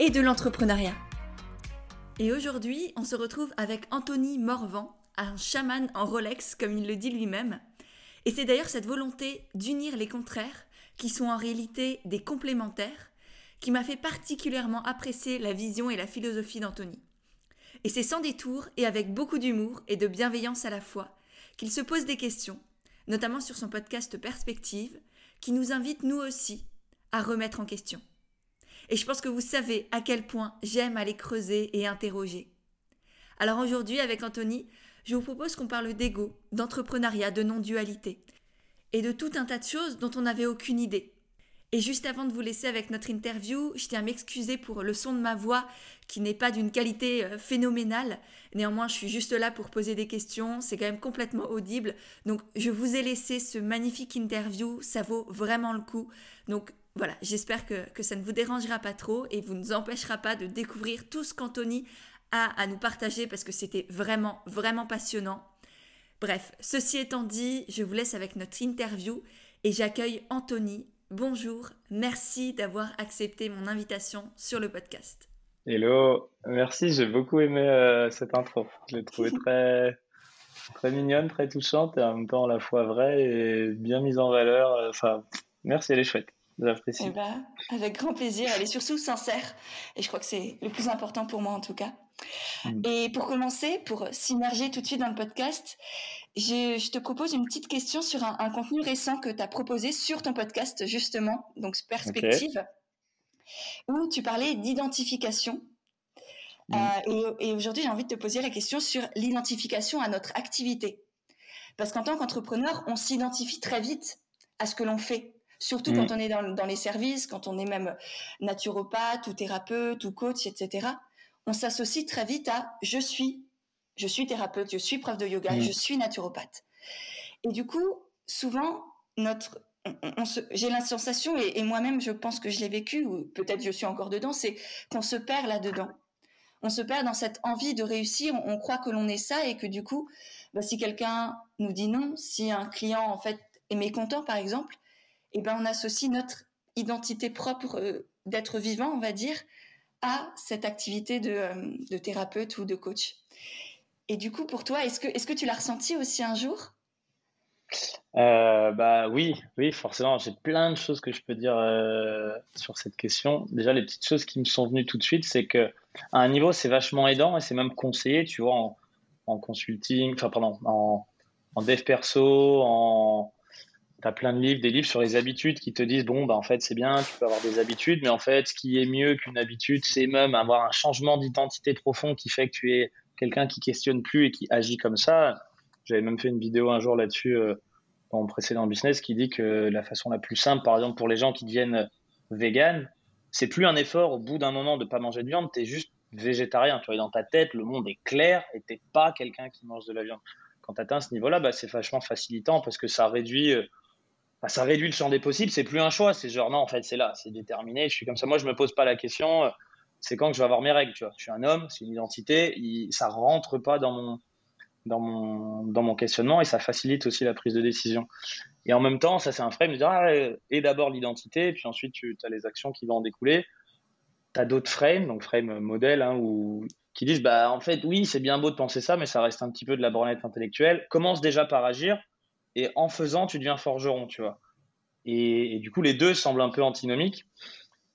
et de l'entrepreneuriat. Et aujourd'hui, on se retrouve avec Anthony Morvan, un chaman en Rolex, comme il le dit lui-même. Et c'est d'ailleurs cette volonté d'unir les contraires, qui sont en réalité des complémentaires, qui m'a fait particulièrement apprécier la vision et la philosophie d'Anthony. Et c'est sans détour et avec beaucoup d'humour et de bienveillance à la fois qu'il se pose des questions, notamment sur son podcast Perspective, qui nous invite nous aussi à remettre en question. Et je pense que vous savez à quel point j'aime aller creuser et interroger. Alors aujourd'hui, avec Anthony, je vous propose qu'on parle d'ego, d'entrepreneuriat, de non-dualité, et de tout un tas de choses dont on n'avait aucune idée. Et juste avant de vous laisser avec notre interview, je tiens à m'excuser pour le son de ma voix qui n'est pas d'une qualité euh, phénoménale. Néanmoins, je suis juste là pour poser des questions. C'est quand même complètement audible. Donc, je vous ai laissé ce magnifique interview. Ça vaut vraiment le coup. Donc, voilà, j'espère que, que, ça ne vous dérangera pas trop et vous ne nous empêchera pas de découvrir tout ce qu'Anthony a à nous partager parce que c'était vraiment, vraiment passionnant. Bref, ceci étant dit, je vous laisse avec notre interview et j'accueille Anthony. Bonjour, merci d'avoir accepté mon invitation sur le podcast. Hello, merci, j'ai beaucoup aimé euh, cette intro. Je l'ai trouvée très, très mignonne, très touchante et en même temps à la fois vraie et bien mise en valeur. Enfin, merci, elle est chouette. J'apprécie. Eh ben, avec grand plaisir. Elle est surtout sincère et je crois que c'est le plus important pour moi en tout cas. Mm. Et pour commencer, pour s'immerger tout de suite dans le podcast, je, te propose une petite question sur un, contenu récent que tu as proposé sur ton podcast, justement, donc Perspective, où tu parlais d'identification. Mm. Euh, et, aujourd'hui, j'ai envie de te poser la question sur l'identification à notre activité. Parce qu'en tant qu'entrepreneur, on s'identifie très vite à ce que l'on fait. Surtout quand mm. on est dans, dans, les services, quand on est même naturopathe ou thérapeute ou coach, etc on s'associe très vite à je suis, je suis thérapeute, je suis prof de yoga, mm. je suis naturopathe. Et du coup, souvent, notre, j'ai la sensation, et, moi-même, je pense que je l'ai vécu, ou peut-être je suis encore dedans, c'est qu'on se perd là-dedans. On se perd dans cette envie de réussir, on, croit que l'on est ça, et que du coup, bah, si quelqu'un nous dit non, si un client, en fait, est mécontent, par exemple, eh ben, on associe notre identité propre euh, d'être vivant, on va dire, à cette activité euh, de, thérapeute ou de coach. Et du coup, pour toi, est-ce que, est que tu l'as ressenti aussi un jour? Euh, bah oui, oui, forcément. J'ai plein de choses que je peux dire euh, sur cette question. Déjà, les petites choses qui me sont venues tout de suite, c'est que à un niveau, c'est vachement aidant et c'est même conseillé, tu vois, en, en consulting, enfin pardon, en, en dev perso, en, tu as plein de livres, des livres sur les habitudes qui te disent bon, bah, en fait, c'est bien, tu peux avoir des habitudes, mais en fait, ce qui est mieux qu'une habitude, c'est même avoir un changement d'identité profond qui fait que tu es quelqu'un qui questionne plus et qui agit comme ça. J'avais même fait une vidéo un jour là-dessus euh, dans mon précédent business qui dit que la façon la plus simple, par exemple, pour les gens qui deviennent vegan, c'est plus un effort au bout d'un moment de pas manger de viande, tu es juste végétarien. Tu vois, dans ta tête, le monde est clair et t'es pas quelqu'un qui mange de la viande. Quand tu atteins ce niveau-là, bah, c'est vachement facilitant parce que ça réduit euh, bah, ça réduit le champ des possibles. C'est plus un choix. C'est genre, non, en fait, c'est là, c'est déterminé. Je suis comme ça. Moi, je me pose pas la question. Euh, c'est quand que je vais avoir mes règles, tu vois. Je suis un homme, c'est une identité. Il, ça rentre pas dans mon, dans mon, dans mon questionnement et ça facilite aussi la prise de décision. Et en même temps, ça, c'est un frame de ah, et d'abord l'identité, puis ensuite, tu as les actions qui vont en découler. Tu as d'autres frames, donc frames modèles, hein, où, qui disent, bah, en fait, oui, c'est bien beau de penser ça, mais ça reste un petit peu de la bornette intellectuelle. Commence déjà par agir et en faisant, tu deviens forgeron, tu vois. Et, du coup, les deux semblent un peu antinomiques.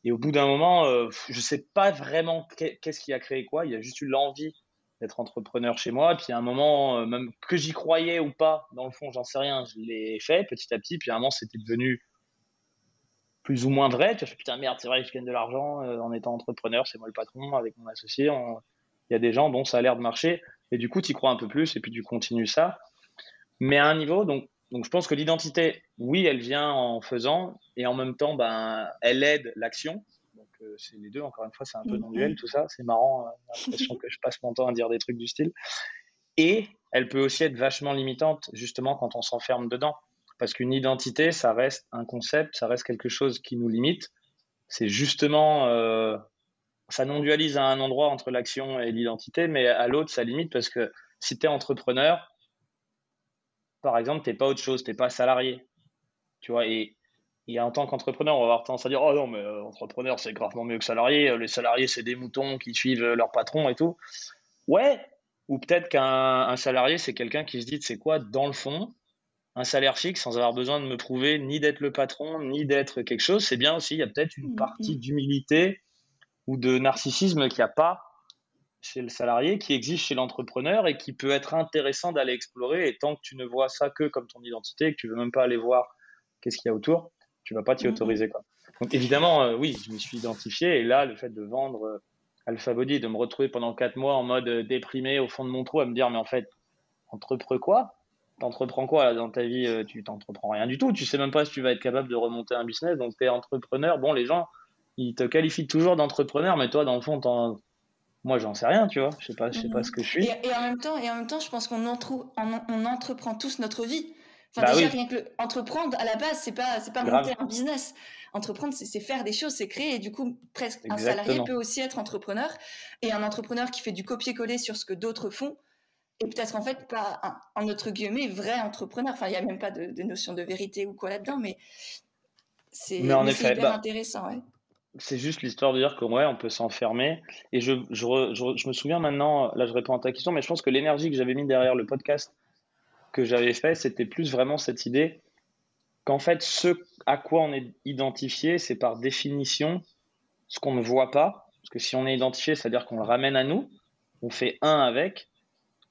Et au bout d'un moment, euh, je sais pas vraiment qu'est-ce qui a créé quoi. Il y a juste eu l'envie d'être entrepreneur chez moi. Puis à un moment, euh, même que j'y croyais ou pas, dans le fond, j'en sais rien, je l'ai fait petit à petit. Puis à un moment, c'était devenu plus ou moins vrai. Tu vois, putain, merde, c'est vrai, je gagne de l'argent euh, en étant entrepreneur, c'est moi le patron avec mon associé. Il y a des gens, bon, ça a l'air de marcher. Et du coup, tu y crois un peu plus et puis tu continues ça mais à un niveau, donc, donc je pense que l'identité, oui, elle vient en faisant, et en même temps, ben, elle aide l'action. Donc, euh, c'est les deux. Encore une fois, c'est un peu non-duel tout ça. C'est marrant. J'ai l'impression que je passe mon temps à dire des trucs du style. Et elle peut aussi être vachement limitante, justement, quand on s'enferme dedans. Parce qu'une identité, ça reste un concept, ça reste quelque chose qui nous limite. C'est justement, euh, ça non-dualise à un endroit entre l'action et l'identité, mais à l'autre, ça limite parce que si tu es entrepreneur, par exemple, tu n'es pas autre chose, tu n'es pas salarié. Tu vois, et, et en tant qu'entrepreneur, on va avoir tendance à dire Oh non, mais euh, entrepreneur, c'est gravement mieux que salarié. Les salariés, c'est des moutons qui suivent leur patron et tout. Ouais, ou peut-être qu'un salarié, c'est quelqu'un qui se dit, c'est quoi, dans le fond, un salaire fixe sans avoir besoin de me prouver ni d'être le patron, ni d'être quelque chose, c'est bien aussi. Il y a peut-être une mmh, partie mmh. d'humilité ou de narcissisme qu'il n'y a pas chez le salarié, qui existe chez l'entrepreneur et qui peut être intéressant d'aller explorer. Et tant que tu ne vois ça que comme ton identité, que tu veux même pas aller voir qu'est-ce qu'il y a autour, tu vas pas t'y mmh, autoriser. Quoi. Donc évidemment, euh, oui, je me suis identifié. Et là, le fait de vendre euh, Alpha Body, de me retrouver pendant quatre mois en mode euh, déprimé au fond de mon trou, à me dire, mais en fait, entreprends quoi? T'entreprends quoi dans ta vie euh, Tu t'entreprends rien du tout. Tu sais même pas si tu vas être capable de remonter un business. Donc, tu es entrepreneur. Bon, les gens, ils te qualifient toujours d'entrepreneur, mais toi, dans le fond, moi, j'en sais rien, tu vois. Je sais pas, je sais pas ce que je suis. Et, en même temps, et en même temps, je pense qu'on on entreprend tous notre vie. Enfin, bah déjà, rien que entreprendre, à la base, c'est pas, c'est pas monter un business. Entreprendre, c'est faire des choses, c'est créer. Et du coup, presque un salarié peut aussi être entrepreneur. Et un entrepreneur qui fait du copier-coller sur ce que d'autres font, et peut-être en fait pas un, en notre guillemets vrai entrepreneur. Enfin, il n'y a même pas de, notion de vérité ou quoi là-dedans, mais c'est hyper bah, intéressant. Ouais. C'est juste l'histoire de dire que ouais, on peut s'enfermer. Et je, je, je, me souviens maintenant, là je réponds à ta question, mais je pense que l'énergie que j'avais mis derrière le podcast que j'avais fait, c'était plus vraiment cette idée qu'en fait, ce à quoi on est identifié, c'est par définition ce qu'on ne voit pas. Parce que si on est identifié, c'est-à-dire qu'on le ramène à nous, on fait un avec.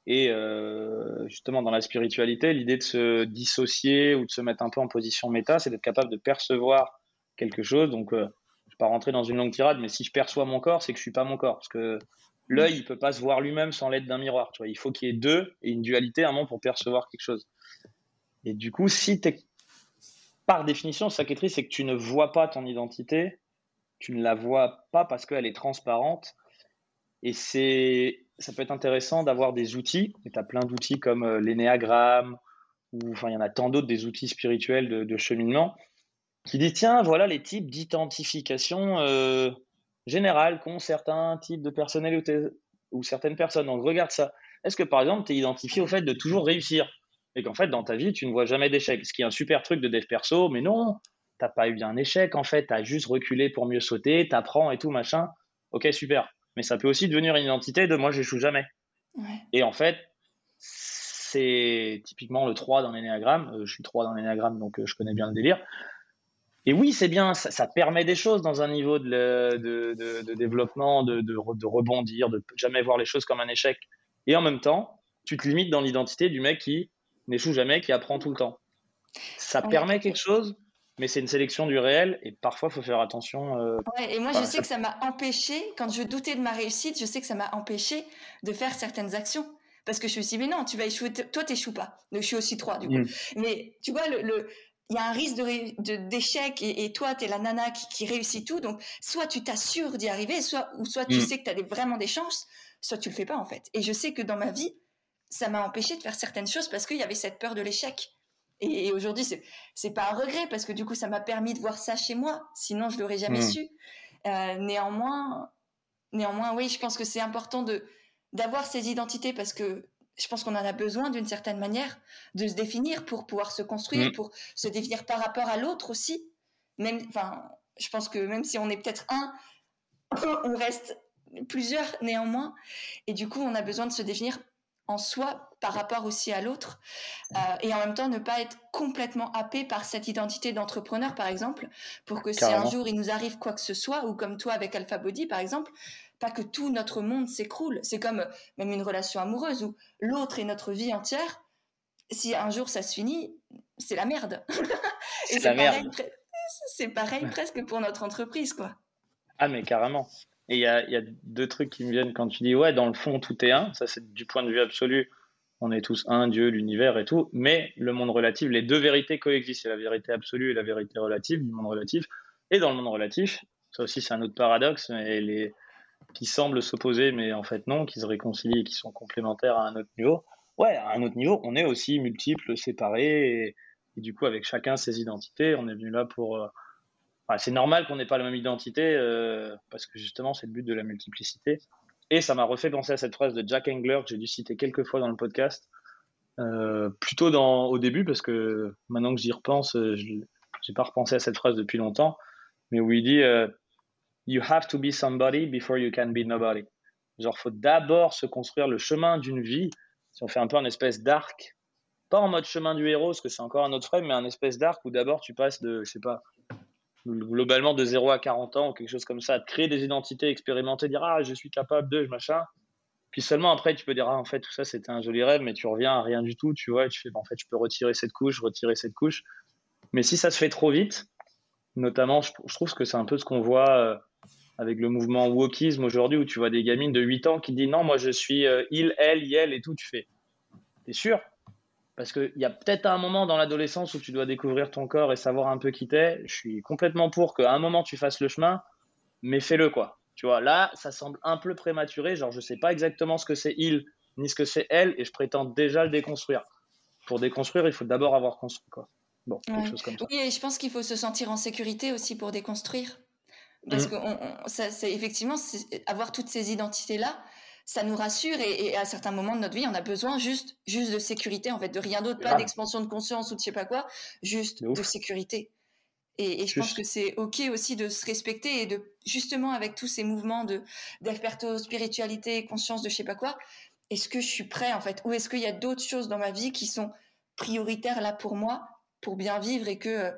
Et euh, justement, dans la spiritualité, l'idée de se dissocier ou de se mettre un peu en position méta, c'est d'être capable de percevoir quelque chose. Donc, euh, vais pas rentrer dans une longue tirade, mais si je perçois mon corps, c'est que je suis pas mon corps. Parce que l'œil, il peut pas se voir lui-même sans l'aide d'un miroir. Tu vois. Il faut qu'il y ait deux et une dualité à un moment pour percevoir quelque chose. Et du coup, si tu par définition, ce qui est triste, c'est que tu ne vois pas ton identité, tu ne la vois pas parce qu'elle est transparente. Et c'est, ça peut être intéressant d'avoir des outils. Et tu as plein d'outils comme euh, l'énéagramme, ou enfin, il y en a tant d'autres, des outils spirituels de, cheminement, qui disent tiens, voilà les types d'identification euh, générale qu'ont certains types de personnalités ou certaines personnes. Donc regarde ça. Est-ce que par exemple, tu es identifié au fait de toujours réussir et qu'en fait, dans ta vie, tu ne vois jamais d'échec? Ce qui est un super truc de dev perso, mais non, t'as pas eu un échec en fait, tu as juste reculé pour mieux sauter, tu apprends et tout, machin. Ok, super. Mais ça peut aussi devenir une identité de moi, j'échoue jamais. Et en fait, c'est typiquement le 3 dans l'énéagramme. Euh, je suis 3 dans l'énéagramme, donc euh, je connais bien le délire. Et oui, c'est bien, ça, permet des choses dans un niveau de, de, développement, de, de, rebondir, de jamais voir les choses comme un échec. Et en même temps, tu te limites dans l'identité du mec qui n'échoue jamais, qui apprend tout le temps. Ça permet quelque chose, mais c'est une sélection du réel et parfois il faut faire attention. Euh, ouais, et moi je sais que ça m'a empêché, quand je doutais de ma réussite, je sais que ça m'a empêché de faire certaines actions. Parce que je me suis dit, mais non, tu vas échouer, toi t'échoues pas. Donc je suis aussi trois du coup. Mm. Mais tu vois, le, il y a un risque d'échec et, et, toi, tu es la nana qui, réussit tout. Donc, soit tu t'assures d'y arriver, soit, ou soit tu mm. sais que tu as vraiment des chances, soit tu le fais pas en fait. Et je sais que dans ma vie, ça m'a empêché de faire certaines choses parce qu'il y avait cette peur de l'échec. Et, aujourd'hui, c'est c'est pas un regret parce que du coup, ça m'a permis de voir ça chez moi. Sinon, je l'aurais jamais mm. su. Euh, néanmoins, néanmoins, oui, je pense que c'est important de d'avoir ces identités parce que je pense qu'on en a besoin d'une certaine manière de se définir pour pouvoir se construire, mm. pour se définir par rapport à l'autre aussi. Même, enfin, je pense que même si on est peut-être un, on reste plusieurs néanmoins. Et du coup, on a besoin de se définir en soi par rapport aussi à l'autre euh, et en même temps ne pas être complètement happé par cette identité d'entrepreneur par exemple pour que si un jour il nous arrive quoi que ce soit ou comme toi avec Alpha Body par exemple pas que tout notre monde s'écroule. C'est comme euh, même une relation amoureuse où l'autre est notre vie entière. Si un jour ça se finit, c'est la merde. c'est la merde. C'est pareil presque pour notre entreprise, quoi. Ah, mais carrément. Et il y a, y a, deux trucs qui me viennent quand tu dis, ouais, dans le fond, tout est un. Ça, c'est du point de vue absolu. On est tous un, Dieu, l'univers et tout. Mais le monde relatif, les deux vérités coexistent. C'est la vérité absolue et la vérité relative du monde relatif. Et dans le monde relatif, Ça aussi, c'est un autre paradoxe, les, qui semblent s'opposer, mais en fait non, qui se réconcilient et qui sont complémentaires à un autre niveau. Ouais, à un autre niveau, on est aussi multiples, séparés, et, du coup, avec chacun ses identités, on est venu là pour. Euh, c'est normal qu'on n'ait pas la même identité, euh, parce que justement, c'est le but de la multiplicité. Et ça m'a refait penser à cette phrase de Jack Engler que j'ai dû citer quelques fois dans le podcast, euh, plutôt dans, au début, parce que maintenant que j'y repense, je n'ai pas repensé à cette phrase depuis longtemps, mais où il dit You have to be somebody before you can be nobody. Genre, faut d'abord se construire le chemin d'une vie. Si on fait un peu un espèce d'arc, pas en mode chemin du héros, parce que c'est encore un autre frame, mais un espèce d'arc où d'abord tu passes de, je sais pas, globalement de 0 à 40 ans ou quelque chose comme ça, de créer des identités, expérimenter, dire ah je suis capable de, machin. Puis seulement après tu peux dire ah en fait tout ça c'était un joli rêve, mais tu reviens à rien du tout, tu vois, et tu fais en fait je peux retirer cette couche, retirer cette couche. Mais si ça se fait trop vite, notamment je, je trouve que c'est un peu ce qu'on voit euh, avec le mouvement wokisme aujourd'hui où tu vois des gamines de 8 ans qui disent non, moi je suis euh, il, elle, yel et tout, tu fais. T'es sûr? Parce qu'il y a peut-être un moment dans l'adolescence où tu dois découvrir ton corps et savoir un peu qui t'es. Je suis complètement pour qu'à un moment tu fasses le chemin, mais fais-le quoi. Tu vois, là, ça semble un peu prématuré. Genre, je sais pas exactement ce que c'est il ni ce que c'est elle et je prétends déjà le déconstruire. Pour déconstruire, il faut d'abord avoir construit quoi. Bon, quelque chose comme ça. Oui, et je pense qu'il faut se sentir en sécurité aussi pour déconstruire. Parce mmh. que c'est effectivement, avoir toutes ces identités-là, ça nous rassure et, à certains moments de notre vie, on a besoin juste, juste de sécurité, en fait, de rien d'autre, pas d'expansion de conscience ou de je sais pas quoi, juste de, sécurité. Et, je pense que c'est ok aussi de se respecter et de justement avec tous ces mouvements de spiritualité, conscience de je sais pas quoi, est-ce que je suis prêt en fait, ou est-ce qu'il y a d'autres choses dans ma vie qui sont prioritaires là pour moi pour bien vivre et que euh,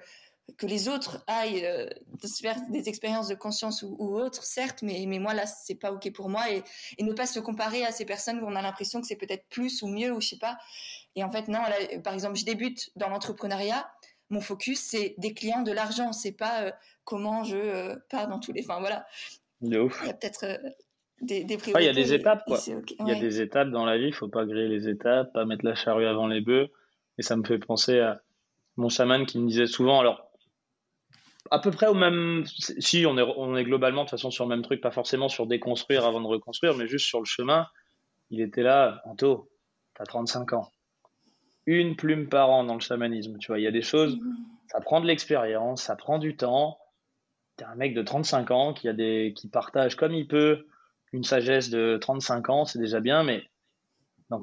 que les autres aillent euh, se faire des expériences de conscience ou, autres, certes, mais, mais moi là, c'est pas ok pour moi et, et, ne pas se comparer à ces personnes où on a l'impression que c'est peut-être plus ou mieux ou je sais pas. Et en fait, non, là, par exemple, je débute dans l'entrepreneuriat. Mon focus, c'est des clients, de l'argent. C'est pas euh, comment je euh, pars dans tous les. Enfin voilà. Il y a peut-être des, des priorités. il y a des étapes quoi. Il y a des étapes dans la vie. Il faut pas griller les étapes, pas mettre la charrue avant les bœufs. Et ça me fait penser à mon chaman qui me disait souvent, alors à peu près au même. Si, on est, on est globalement de toute façon sur le même truc, pas forcément sur déconstruire avant de reconstruire, mais juste sur le chemin. Il était là, Anto, t'as 35 ans. Une plume par an dans le chamanisme, tu vois. Il y a des choses, ça prend de l'expérience, ça prend du temps. T'es un mec de 35 ans qui, a des, qui partage comme il peut une sagesse de 35 ans, c'est déjà bien, mais dans,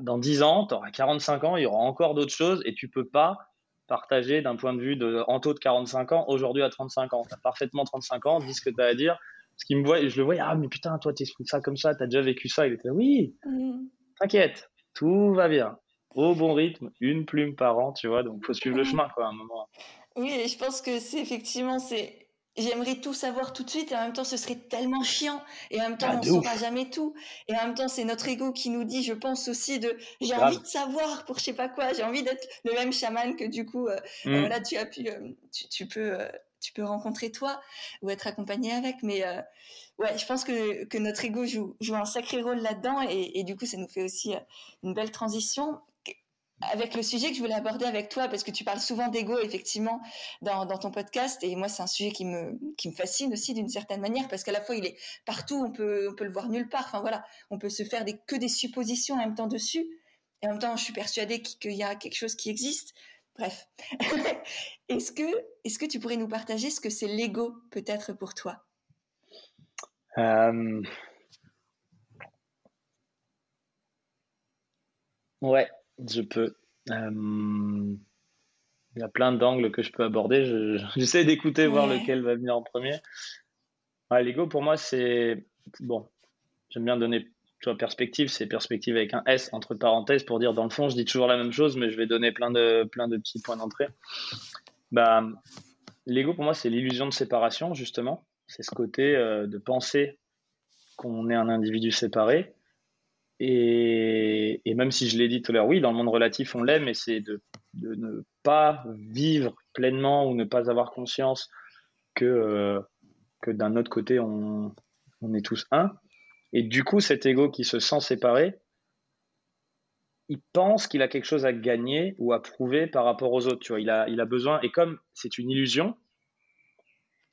dans 10 ans, tu auras 45 ans, il y aura encore d'autres choses et tu peux pas partagé d'un point de vue de Anto de 45 ans, aujourd'hui à 35 ans. Tu as parfaitement 35 ans, dis ce que tu as à dire. Ce qui me voit, je le vois, ah, mais putain, toi, t'expliques ça comme ça, tu as déjà vécu ça. Il était, oui, mm. t'inquiète, tout va bien. Au bon rythme, une plume par an, tu vois, donc faut suivre le chemin, quoi, à un moment. Oui, je pense que c'est effectivement, c'est j'aimerais tout savoir tout de suite et en même temps ce serait tellement chiant et en même temps ah, on ne saura jamais tout et en même temps c'est notre ego qui nous dit je pense aussi de j'ai envie de savoir pour je sais pas quoi j'ai envie d'être le même chaman que du coup euh, mm. euh, là tu as pu euh, tu, peux tu peux rencontrer toi ou être accompagné avec mais ouais je pense que, que notre ego joue, joue un sacré rôle là-dedans et, et, du coup ça nous fait aussi une belle transition avec le sujet que je voulais aborder avec toi, parce que tu parles souvent d'ego, effectivement, dans, ton podcast, et moi, c'est un sujet qui me, qui me fascine aussi d'une certaine manière, parce qu'à la fois, il est partout, on peut, on peut le voir nulle part, enfin voilà, on peut se faire des, que des suppositions en même temps dessus, et en même temps, je suis persuadée qu'il y a quelque chose qui existe. Bref. est-ce que, est-ce que tu pourrais nous partager ce que c'est l'ego, peut-être, pour toi? Euh... Ouais, je peux. Euh, il y a plein d'angles que je peux aborder. J'essaie d'écouter, voir lequel va venir en premier. L'ego, pour moi, c'est. Bon, j'aime bien donner tu vois, perspective. C'est perspective avec un S entre parenthèses pour dire, dans le fond, je dis toujours la même chose, mais je vais donner plein de, plein de petits points d'entrée. Bah, L'ego, pour moi, c'est l'illusion de séparation, justement. C'est ce côté euh, de penser qu'on est un individu séparé et, même si je l'ai dit tout à l'heure, oui, dans le monde relatif, on l'aime, mais c'est de, ne pas vivre pleinement ou ne pas avoir conscience que, euh, que d'un autre côté, on, est tous un. Et du coup, cet ego qui se sent séparé, il pense qu'il a quelque chose à gagner ou à prouver par rapport aux autres. Tu vois, il a, il a besoin, et comme c'est une illusion,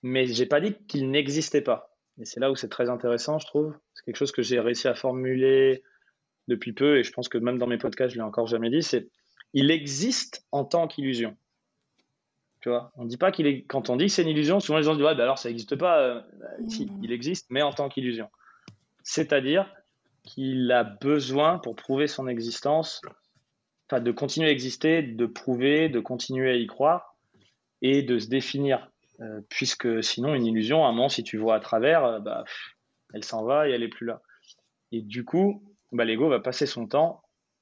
mais j'ai pas dit qu'il n'existait pas. Et c'est là où c'est très intéressant, je trouve. C'est quelque chose que j'ai réussi à formuler depuis peu, et je pense que même dans mes podcasts, je l'ai encore jamais dit, c'est il existe en tant qu'illusion. Tu vois, on dit pas qu'il est. Quand on dit que c'est une illusion, souvent les gens disent ouais, bah alors ça n'existe pas. Euh, bah, si, mmh. il existe, mais en tant qu'illusion. C'est-à-dire qu'il a besoin pour prouver son existence, enfin de continuer à exister, de prouver, de continuer à y croire et de se définir. Euh, puisque sinon, une illusion, à un moment, si tu vois à travers, euh, bah, elle s'en va et elle est plus là. Et du coup, bah, l'ego va passer son temps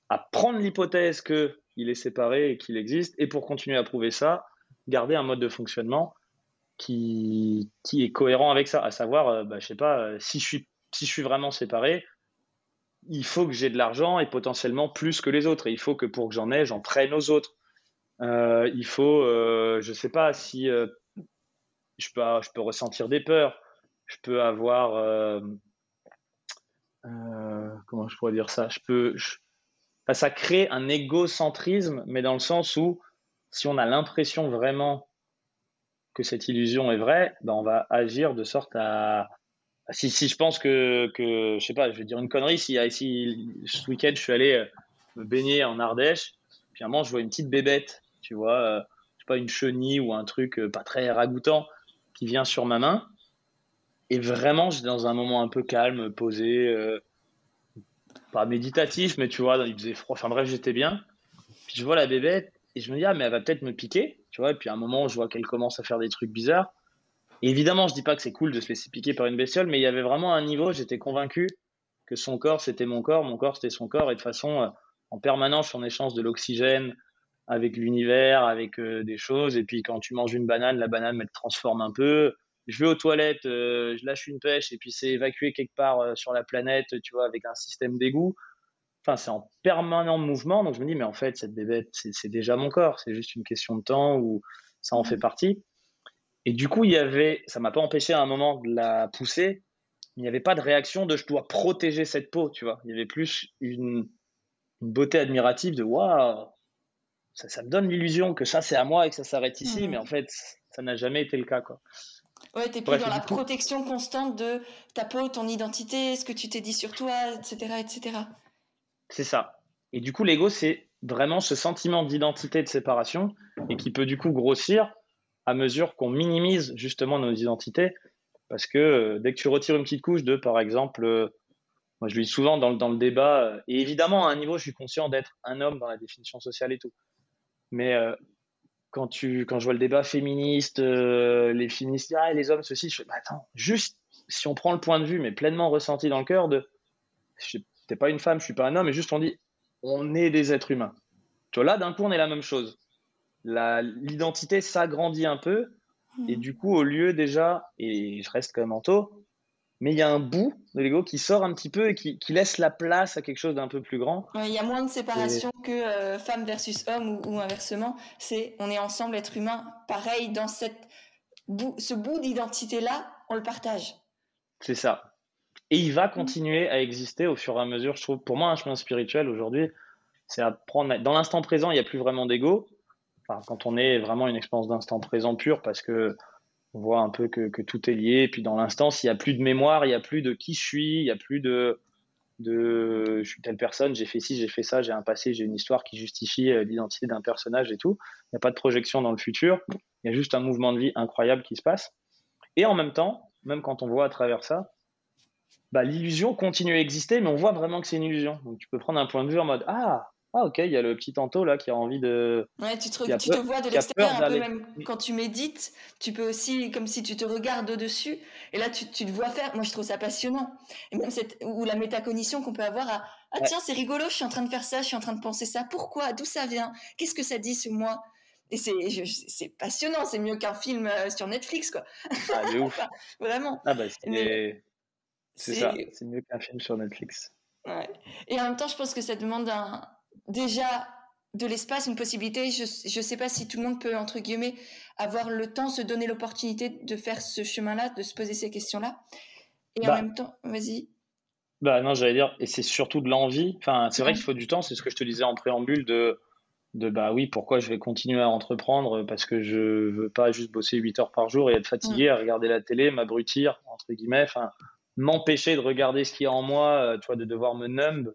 à prendre l'hypothèse qu'il est séparé et qu'il existe, et pour continuer à prouver ça, garder un mode de fonctionnement qui, est cohérent avec ça, à savoir, euh, bah, je sais pas, si je suis si je suis vraiment séparé, il faut que j'ai de l'argent et potentiellement plus que les autres. Et il faut que pour que j'en ai, j'en prenne aux autres. Euh, il faut, euh, je sais pas si euh, je peux ressentir des peurs, je peux avoir, comment je pourrais dire ça, je peux, ça crée un égocentrisme, mais dans le sens où si on a l'impression vraiment que cette illusion est vraie, ben on va agir de sorte à, si, si je pense que, que, je sais pas, je vais dire une connerie, si, si ce week-end je suis allé euh, me baigner en Ardèche, puis à un moment je vois une petite bébête, tu vois, euh, je sais pas, une chenille ou un truc euh, pas très ragoûtant qui vient sur ma main, et vraiment j'étais dans un moment un peu calme, posé, pas méditatif, mais tu vois, il faisait froid, enfin bref, j'étais bien. Puis je vois la bébête et je me dis, ah, mais elle va peut-être me piquer, tu vois, et puis à un moment je vois qu'elle commence à faire des trucs bizarres. Évidemment, je dis pas que c'est cool de se laisser piquer par une bestiole, mais il y avait vraiment un niveau, j'étais convaincu que son corps, c'était mon corps, mon corps, c'était son corps, et de façon, euh, en permanence, on échange de l'oxygène avec l'univers, avec euh, des choses, et puis quand tu manges une banane, la banane, elle te transforme un peu. Je vais aux toilettes, euh, je lâche une pêche, et puis c'est évacué quelque part sur la planète, tu vois, avec un système d'égout. Enfin, c'est en permanent mouvement, donc je me dis, mais en fait, cette bébête, c'est déjà mon corps, c'est juste une question de temps où ça en fait partie. Et du coup, il y avait, ça m'a pas empêché à un moment de la pousser, il n'y avait pas de réaction de je dois protéger cette peau, tu vois. Il y avait plus une, beauté admirative de waouh, ça, ça, me donne l'illusion que ça c'est à moi et que ça s'arrête ici, mhm. mais en fait, ça n'a jamais été le cas, quoi. Ouais, t'es plus dans la protection constante de ta peau, ton identité, ce que tu t'es dit sur toi, etc., etc. C'est ça. Et du coup, l'ego, c'est vraiment ce sentiment d'identité de séparation et qui peut du coup grossir à mesure qu'on minimise justement nos identités. Parce que euh, dès que tu retires une petite couche de, par exemple, euh, moi je le dis souvent dans, dans le débat, euh, et évidemment à un niveau je suis conscient d'être un homme dans la définition sociale et tout. Mais quand, tu, quand je vois le débat féministe, les féministes, ah, les hommes, ceci, je fais, bah, attends, juste si on prend le point de vue, mais pleinement ressenti dans le cœur de, t'es pas une femme, je suis pas un homme, et juste on dit, on est des êtres humains. Tu vois, là, d'un coup, on est la même chose l'identité s'agrandit un peu. Hmm. Et du coup, au lieu déjà, et je reste quand même en taux, mais il y a un bout de l'ego qui sort un petit peu et qui, laisse la place à quelque chose d'un peu plus grand. Il y a moins de séparation que euh, femme versus homme ou, inversement. C'est on est ensemble, être humain. Pareil, dans cette ce bout d'identité-là, on le partage. C'est ça. Et il va continuer à exister au fur et à mesure. Je trouve, pour moi, un chemin spirituel aujourd'hui, c'est apprendre. Dans l'instant présent, il n'y a plus vraiment d'ego quand on est vraiment une expérience d'instant présent pur, parce que on voit un peu que, tout est lié. Et puis dans l'instant, s'il n'y a plus de mémoire, il n'y a plus de qui je suis, il n'y a plus de, de je suis telle personne, j'ai fait ci, j'ai fait ça, j'ai un passé, j'ai une histoire qui justifie euh, l'identité d'un personnage et tout. Il n'y a pas de projection dans le futur. Il y a juste un mouvement de vie incroyable qui se passe. Et en même temps, même quand on voit à travers ça, bah, l'illusion continue à exister, mais on voit vraiment que c'est une illusion. Donc tu peux prendre un point de vue en mode Ah, ah ok, il y a le petit Tanto là qui a envie de. Ouais, tu te, tu te vois de l'extérieur un peu même quand tu médites, tu peux aussi, comme si tu te regardes au-dessus, et là tu, tu, te vois faire. Moi je trouve ça passionnant. Et même cette, ou la métacognition qu'on peut avoir à Ah tiens, c'est rigolo, je suis en train de faire ça, je suis en train de penser ça, pourquoi, d'où ça vient, qu'est-ce que ça dit sur moi? Et c'est, passionnant, c'est mieux qu'un film euh, sur Netflix, quoi. Ah, ouf. vraiment. Ah, bah, c'est, c'est ça, c'est mieux qu'un film sur Netflix. Ouais. Et en même temps, je pense que ça demande un, déjà de l'espace, une possibilité. Je ne sais pas si tout le monde peut, entre guillemets, avoir le temps, se donner l'opportunité de faire ce chemin-là, de se poser ces questions-là. Et en bah. même temps, vas-y. Bah non, j'allais dire, et c'est surtout de l'envie. Enfin, c'est vrai qu'il faut du temps, c'est ce que je te disais en préambule de de bah oui, pourquoi je vais continuer à entreprendre? Parce que je veux pas juste bosser 8 heures par jour et être fatigué à regarder la télé, m'abrutir, entre guillemets, enfin, m'empêcher de regarder ce qu'il y a en moi, euh, tu vois, de devoir me numb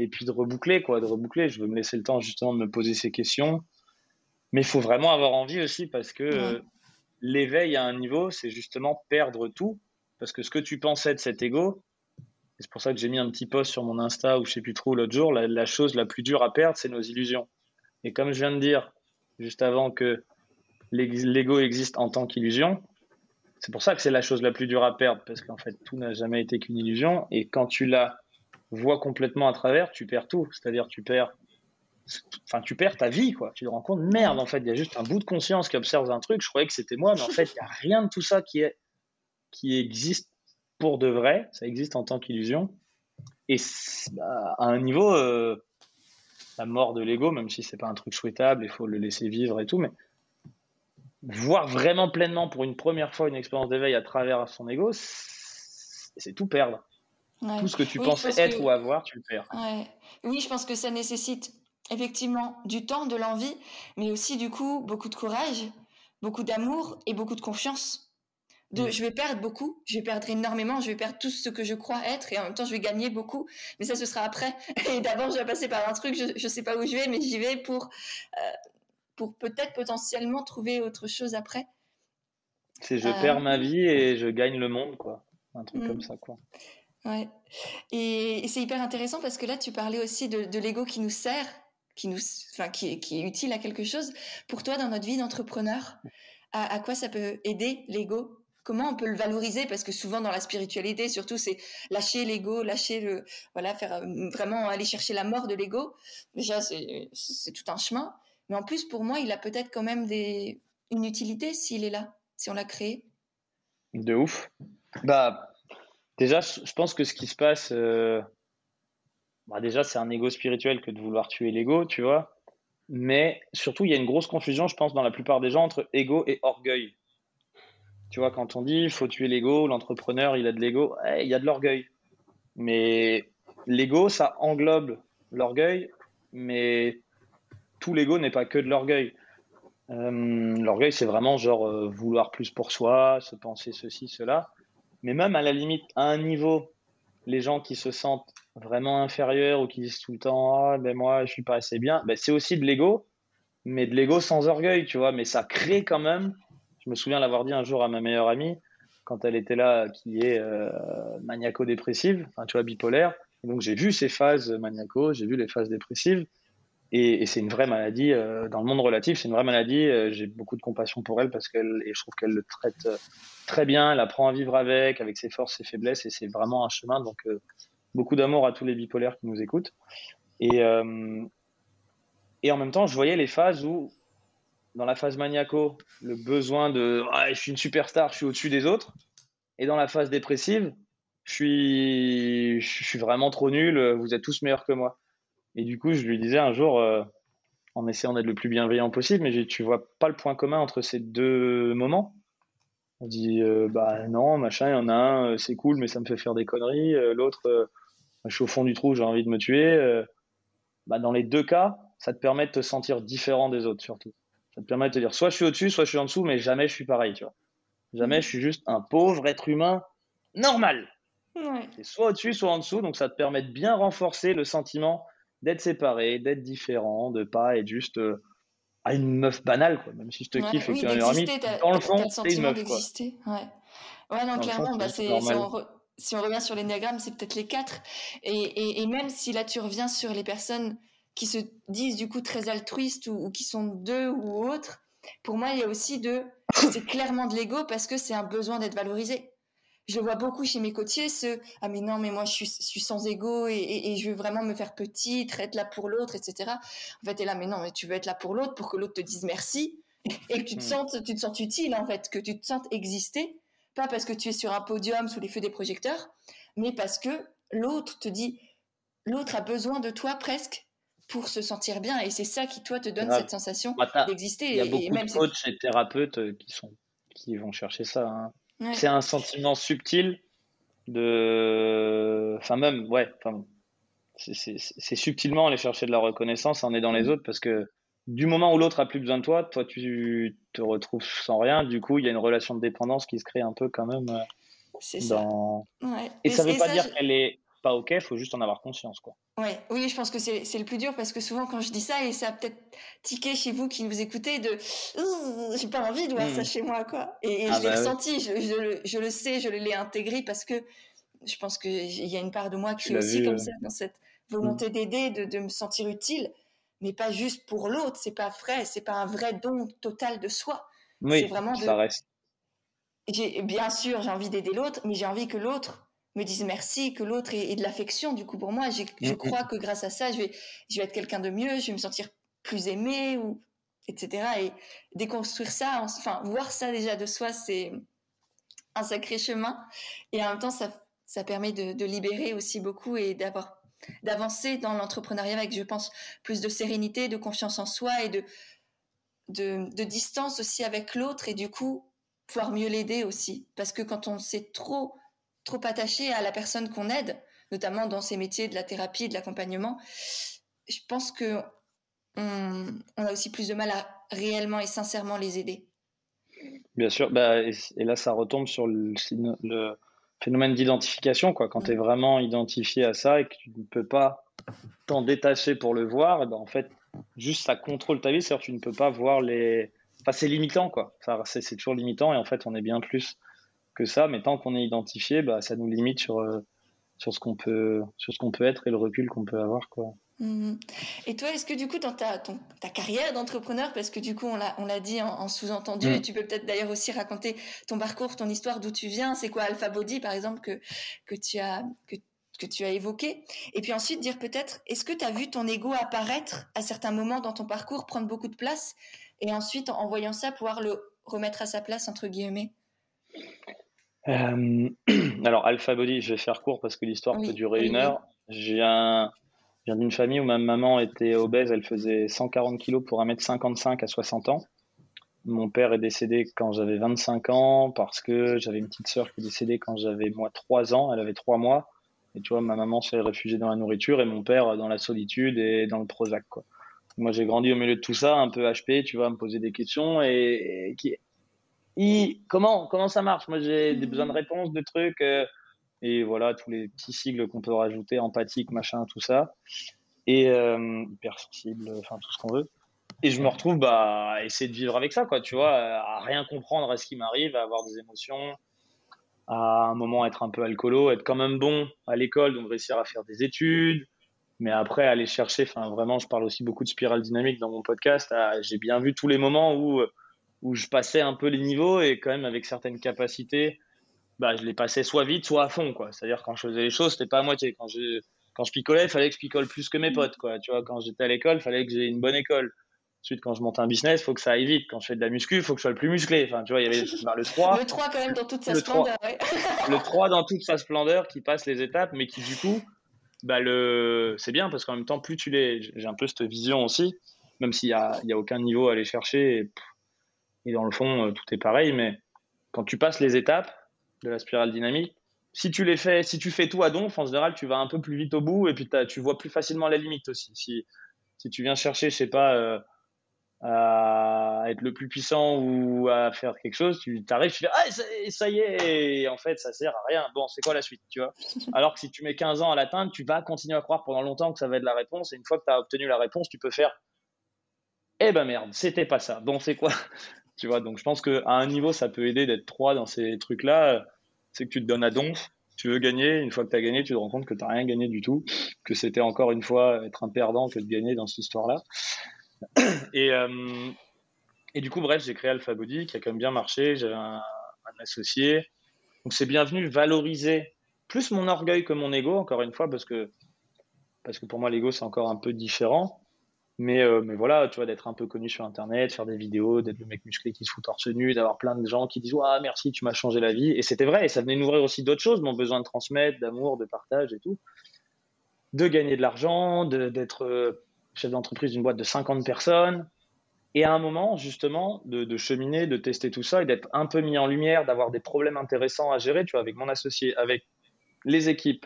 et puis de reboucler, quoi, de reboucler. Je veux me laisser le temps justement de me poser ces questions. Mais il faut vraiment avoir envie aussi parce que l'éveil à un niveau, c'est justement perdre tout. Parce que ce que tu pensais de cet ego, c'est pour ça que j'ai mis un petit post sur mon Insta ou je sais plus trop l'autre jour, la chose la plus dure à perdre, c'est nos illusions. Et comme je viens de dire juste avant que l'ego existe en tant qu'illusion, c'est pour ça que c'est la chose la plus dure à perdre, parce qu'en fait, tout n'a jamais été qu'une illusion. Et quand tu la vois complètement à travers, tu perds tout. C'est-à-dire, tu perds, enfin, tu perds ta vie, quoi. Tu te rends compte, merde, en fait, il y a juste un bout de conscience qui observe un truc. Je croyais que c'était moi, mais en fait, il n'y a rien de tout ça qui, est, qui existe pour de vrai. Ça existe en tant qu'illusion. Et bah, à un niveau, euh, la mort de l'ego, même si c'est pas un truc souhaitable, il faut le laisser vivre et tout, mais voir vraiment pleinement pour une première fois une expérience d'éveil à travers son ego, c'est tout perdre. Tout ce que tu pensais être ou avoir, tu le perds. Oui, je pense que ça nécessite effectivement du temps, de l'envie, mais aussi du coup beaucoup de courage, beaucoup d'amour et beaucoup de confiance. De, mm. Je vais perdre beaucoup, je vais perdre énormément, je vais perdre tout ce que je crois être et en même temps je vais gagner beaucoup, mais ça ce sera après. Et d'abord je vais passer par un truc, je ne sais pas où je vais, mais j'y vais pour euh, pour peut-être potentiellement trouver autre chose après. C'est je perds ma euh, vie et je gagne le monde, quoi. Un truc comme mm. ça, quoi. Ouais. Et, c'est hyper intéressant parce que là, tu parlais aussi de, l'ego qui nous sert, qui, nous, enfin, qui, est utile à quelque chose. Pour toi, dans notre vie d'entrepreneur, à, quoi ça peut aider l'ego? Comment on peut le valoriser? Parce que souvent dans la spiritualité, surtout, c'est lâcher l'ego, lâcher le, voilà, faire euh, vraiment aller chercher la mort de l'ego. Déjà, c'est tout un chemin. Mais en plus, pour moi, il a peut-être quand même une utilité s'il est là, si on l'a créé. De ouf. Bah, déjà, je pense que ce qui se passe, euh, bah, déjà, c'est un ego spirituel que de vouloir tuer l'ego, tu vois. Mais surtout, il y a une grosse confusion, je pense, dans la plupart des gens entre ego et orgueil. Tu vois, quand on dit il faut tuer l'ego, l'entrepreneur, il a de l'ego, il y a de l'orgueil. Mais l'ego, ça englobe l'orgueil, mais tout l'ego n'est pas que de l'orgueil. Euh, l'orgueil, c'est vraiment genre euh, vouloir plus pour soi, se penser ceci, cela. Mais même à la limite, à un niveau, les gens qui se sentent vraiment inférieurs ou qui disent tout le temps Ah, ben moi, je suis pas assez bien, ben, c'est aussi de l'ego, mais de l'ego sans orgueil, tu vois. Mais ça crée quand même. Je me souviens l'avoir dit un jour à ma meilleure amie, quand elle était là, qui est euh, maniaco-dépressive, enfin, tu vois, bipolaire. donc, j'ai vu ces phases maniaco, j'ai vu les phases dépressives. Et, c'est une vraie maladie. Euh, dans le monde relatif, c'est une vraie maladie. Euh, j'ai beaucoup de compassion pour elle parce qu'elle, et je trouve qu'elle le traite euh, très bien. Elle apprend à vivre avec, avec ses forces, ses faiblesses, et c'est vraiment un chemin. Donc, beaucoup d'amour à tous les bipolaires qui nous écoutent. Et, et en même temps, je voyais les phases où, dans la phase maniaco, le besoin de ah, je suis une superstar, je suis au-dessus des autres. Et dans la phase dépressive, je suis, je suis vraiment trop nul, vous êtes tous meilleurs que moi. Et du coup, je lui disais un jour, euh, en essayant d'être le plus bienveillant possible, mais tu vois pas le point commun entre ces deux moments On dit, euh, bah non, machin, il y en a un, euh, c'est cool, mais ça me fait faire des conneries. L'autre, je suis au fond du trou, j'ai envie de me tuer. Bah, dans les deux cas, ça te permet de te sentir différent des autres, surtout. Ça te permet de te dire, soit je suis au-dessus, soit je suis en dessous, mais jamais je suis pareil, tu vois. Jamais je suis juste un pauvre être humain normal. Ouais. soit au-dessus, soit en dessous, donc ça te permet de bien renforcer le sentiment d'être séparé, d'être différent, de pas être juste euh, à une meuf banale, quoi. Même si je te kiffe et que tu ami, dans le fond, c'est une meuf, quoi. Ouais. ouais, non, clairement, bah, si, on si, on revient sur l'énéagramme, c'est peut-être les quatre. Et, et, et, même si là, tu reviens sur les personnes qui se disent du coup très altruistes ou, ou qui sont deux ou autres, pour moi, il y a aussi de, c'est clairement de l'ego parce que c'est un besoin d'être valorisé je vois beaucoup chez mes côtiers, ce ah mais non mais moi je suis, suis sans ego et, je veux vraiment me faire petit, être là pour l'autre, etc. En fait, tu es là mais non mais tu veux être là pour l'autre pour que l'autre te dise merci et que tu te hmm. sentes tu te sens utile en fait, que tu te sentes exister, pas parce que tu es sur un podium sous les feux des projecteurs, mais parce que l'autre te dit l'autre a besoin de toi presque pour se sentir bien et c'est ça qui toi te donne cette sensation bah, d'exister. Il y a beaucoup et même de coachs et thérapeutes euh, qui sont qui vont chercher ça. Hein. C'est un sentiment subtil de. Enfin, même, ouais, enfin, c'est subtilement aller chercher de la reconnaissance en aidant les autres parce que du moment où l'autre a plus besoin de toi, toi tu te retrouves sans rien. Du coup, il y a une relation de dépendance qui se crée un peu quand même. Euh, c'est ça. Et, ça ne veut pas dire qu'elle est pas ok, il faut juste en avoir conscience. Quoi. Ouais, oui, je pense que c'est le plus dur parce que souvent quand je dis ça, et ça a peut-être tiqué chez vous qui nous écoutez, de j'ai pas envie de voir ça hmm. chez moi. quoi. Et, ah je l'ai bah ressenti, je, je, le sais, je l'ai intégré parce que je pense qu'il y a une part de moi qui est aussi comme ça, dans cette volonté hmm. d'aider, de, de, me sentir utile, mais pas juste pour l'autre, c'est pas vrai, c'est pas un vrai don total de soi. Oui, vraiment ça reste. Bien sûr, j'ai envie d'aider l'autre, mais j'ai envie que l'autre me dise merci, que l'autre ait, de l'affection du coup pour moi. Je mm, mm. crois que grâce à ça, je vais, je vais être quelqu'un de mieux, je vais me sentir plus aimé, ou, etc. Et déconstruire ça, enfin, voir ça déjà de soi, c'est un sacré chemin. Et en même temps, ça, ça permet de, libérer aussi beaucoup et d'avoir d'avancer dans l'entrepreneuriat avec, je pense, plus de sérénité, de confiance en soi et de, de, de distance aussi avec l'autre et du coup pouvoir mieux l'aider aussi. Parce que quand on sait trop trop attaché à la personne qu'on aide, notamment dans ces métiers de la thérapie, de l'accompagnement, je pense que on, a aussi plus de mal à réellement et sincèrement les aider. Bien sûr, bah, et, là ça retombe sur le, phénomène d'identification. Quoi. Quand tu es mm. vraiment identifié à ça et que tu ne peux pas t'en détacher pour le voir, ben, en fait, juste ça contrôle ta vie, c'est-à-dire que tu ne peux pas voir les... Enfin, c'est limitant, quoi. C'est toujours limitant et en fait, on est bien plus que ça, mais tant qu'on est identifié, bah, ça nous limite sur, euh, sur ce qu'on peut, sur ce qu'on peut être et le recul qu'on peut avoir. Quoi. Mhm. Et toi, est-ce que du coup, dans ta, ta carrière d'entrepreneur, parce que du coup, on l'a, dit en, sous-entendu, mm. et tu peux peut-être d'ailleurs aussi raconter ton parcours, ton histoire, d'où tu viens, c'est quoi Alpha Body, par exemple, que, que, tu as, que, que tu as évoqué. Et puis ensuite, dire peut-être, est-ce que tu as vu ton ego apparaître à certains moments dans ton parcours, prendre beaucoup de place, et ensuite, en voyant ça, pouvoir le remettre à sa place, entre guillemets? Euh, alors, Alpha Body, je vais faire court parce que l'histoire peut durer une heure. Je viens, d'une famille où ma maman était obèse, elle faisait 140 kg pour 1m55 à 60 ans. Mon père est décédé quand j'avais 25 ans parce que j'avais une petite sœur qui est décédée quand j'avais moi 3 ans, elle avait 3 mois. Et tu vois, ma maman s'est réfugiée dans la nourriture et mon père dans la solitude et dans le Prozac. Quoi. Moi, j'ai grandi au milieu de tout ça, un peu HP, tu vois, me poser des questions et, et qui, comment, comment ça marche? Moi, j'ai des besoins de réponses, de trucs. Euh, et voilà, tous les petits sigles qu'on peut rajouter, empathique, machin, tout ça. Et euh, hypersensible, enfin, tout ce qu'on veut. Et je me retrouve bah, à essayer de vivre avec ça, quoi, tu vois, à rien comprendre à ce qui m'arrive, à avoir des émotions, à un moment être un peu alcoolo, être quand même bon à l'école, donc réussir à faire des études, mais après aller chercher, enfin vraiment, je parle aussi beaucoup de spirale dynamique dans mon podcast, j'ai bien vu tous les moments où où je passais un peu les niveaux et quand même avec certaines capacités, bah, je les passais soit vite, soit à fond, quoi. C'est-à-dire quand je faisais les choses, c'était pas à moitié. Quand je, quand je picolais, il fallait que je picole plus que mes potes, quoi. Tu vois, quand j'étais à l'école, il fallait que j'ai une bonne école. Ensuite, quand je monte un business, il faut que ça aille vite. Quand je fais de la muscu, il faut que je sois le plus musclé. Enfin, tu vois, il y avait bah, le 3. Le 3 quand même dans toute sa splendeur, Le 3 dans toute sa splendeur qui passe les étapes, mais qui du coup, bah, le... c'est bien parce qu'en même temps, plus tu l'es, j'ai un peu cette vision aussi, même s'il n'y a, y a aucun niveau à aller chercher. Et, et dans le fond, euh, tout est pareil, mais quand tu passes les étapes de la spirale dynamique, si tu les fais, si tu fais tout à donf, en général, tu vas un peu plus vite au bout et puis tu vois plus facilement la limite aussi. Si, si tu viens chercher, je sais pas, euh, à être le plus puissant ou à faire quelque chose, tu arrives, tu fais ah ça, y est, et en fait ça sert à rien. Bon, c'est quoi la suite, tu vois? Alors que si tu mets 15 ans à l'atteindre, tu vas continuer à croire pendant longtemps que ça va être la réponse et une fois que tu as obtenu la réponse, tu peux faire eh ben merde, c'était pas ça. Bon, c'est quoi? Tu vois, donc je pense qu'à un niveau, ça peut aider d'être trois dans ces trucs-là. C'est que tu te donnes à donf, tu veux gagner. Une fois que tu as gagné, tu te rends compte que tu n'as rien gagné du tout, que c'était encore une fois être un perdant que de gagner dans cette histoire-là. Et, euh, et du coup, bref, j'ai créé Alpha Body qui a quand même bien marché. J'avais un, associé. Donc c'est bienvenu valoriser plus mon orgueil que mon ego, encore une fois, parce que, parce que pour moi, l'ego, c'est encore un peu différent. Mais, euh, mais voilà, tu vois, d'être un peu connu sur Internet, faire des vidéos, d'être le mec musclé qui se fout torse nu, d'avoir plein de gens qui disent Ah, merci, tu m'as changé la vie. Et c'était vrai, et ça venait nourrir aussi d'autres choses, mon besoin de transmettre, d'amour, de partage et tout. De gagner de l'argent, d'être euh, chef d'entreprise d'une boîte de 50 personnes. Et à un moment, justement, de, de cheminer, de tester tout ça et d'être un peu mis en lumière, d'avoir des problèmes intéressants à gérer, tu vois, avec mon associé, avec les équipes,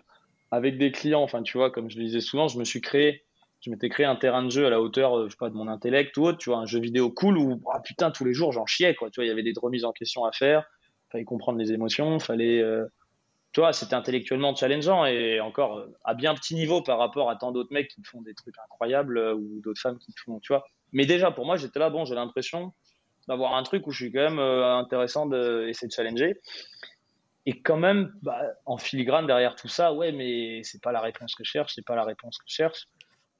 avec des clients. Enfin, tu vois, comme je le disais souvent, je me suis créé je m'étais créé un terrain de jeu à la hauteur, euh, je sais pas, de mon intellect ou autre, tu vois, un jeu vidéo cool où, ah, putain, tous les jours, j'en chiais, quoi. Tu vois, il y avait des remises en question à faire, fallait comprendre les émotions, fallait, euh, tu vois, c'était intellectuellement challengeant et encore euh, à bien petit niveau par rapport à tant d'autres mecs qui font des trucs incroyables ou d'autres femmes qui font, tu vois. Mais déjà, pour moi, j'étais là, bon, j'ai l'impression d'avoir un truc où je suis quand même intéressant d'essayer de challenger. Et quand même, bah, en filigrane derrière tout ça, ouais, mais c'est pas la réponse que je cherche, c'est pas la réponse que je cherche.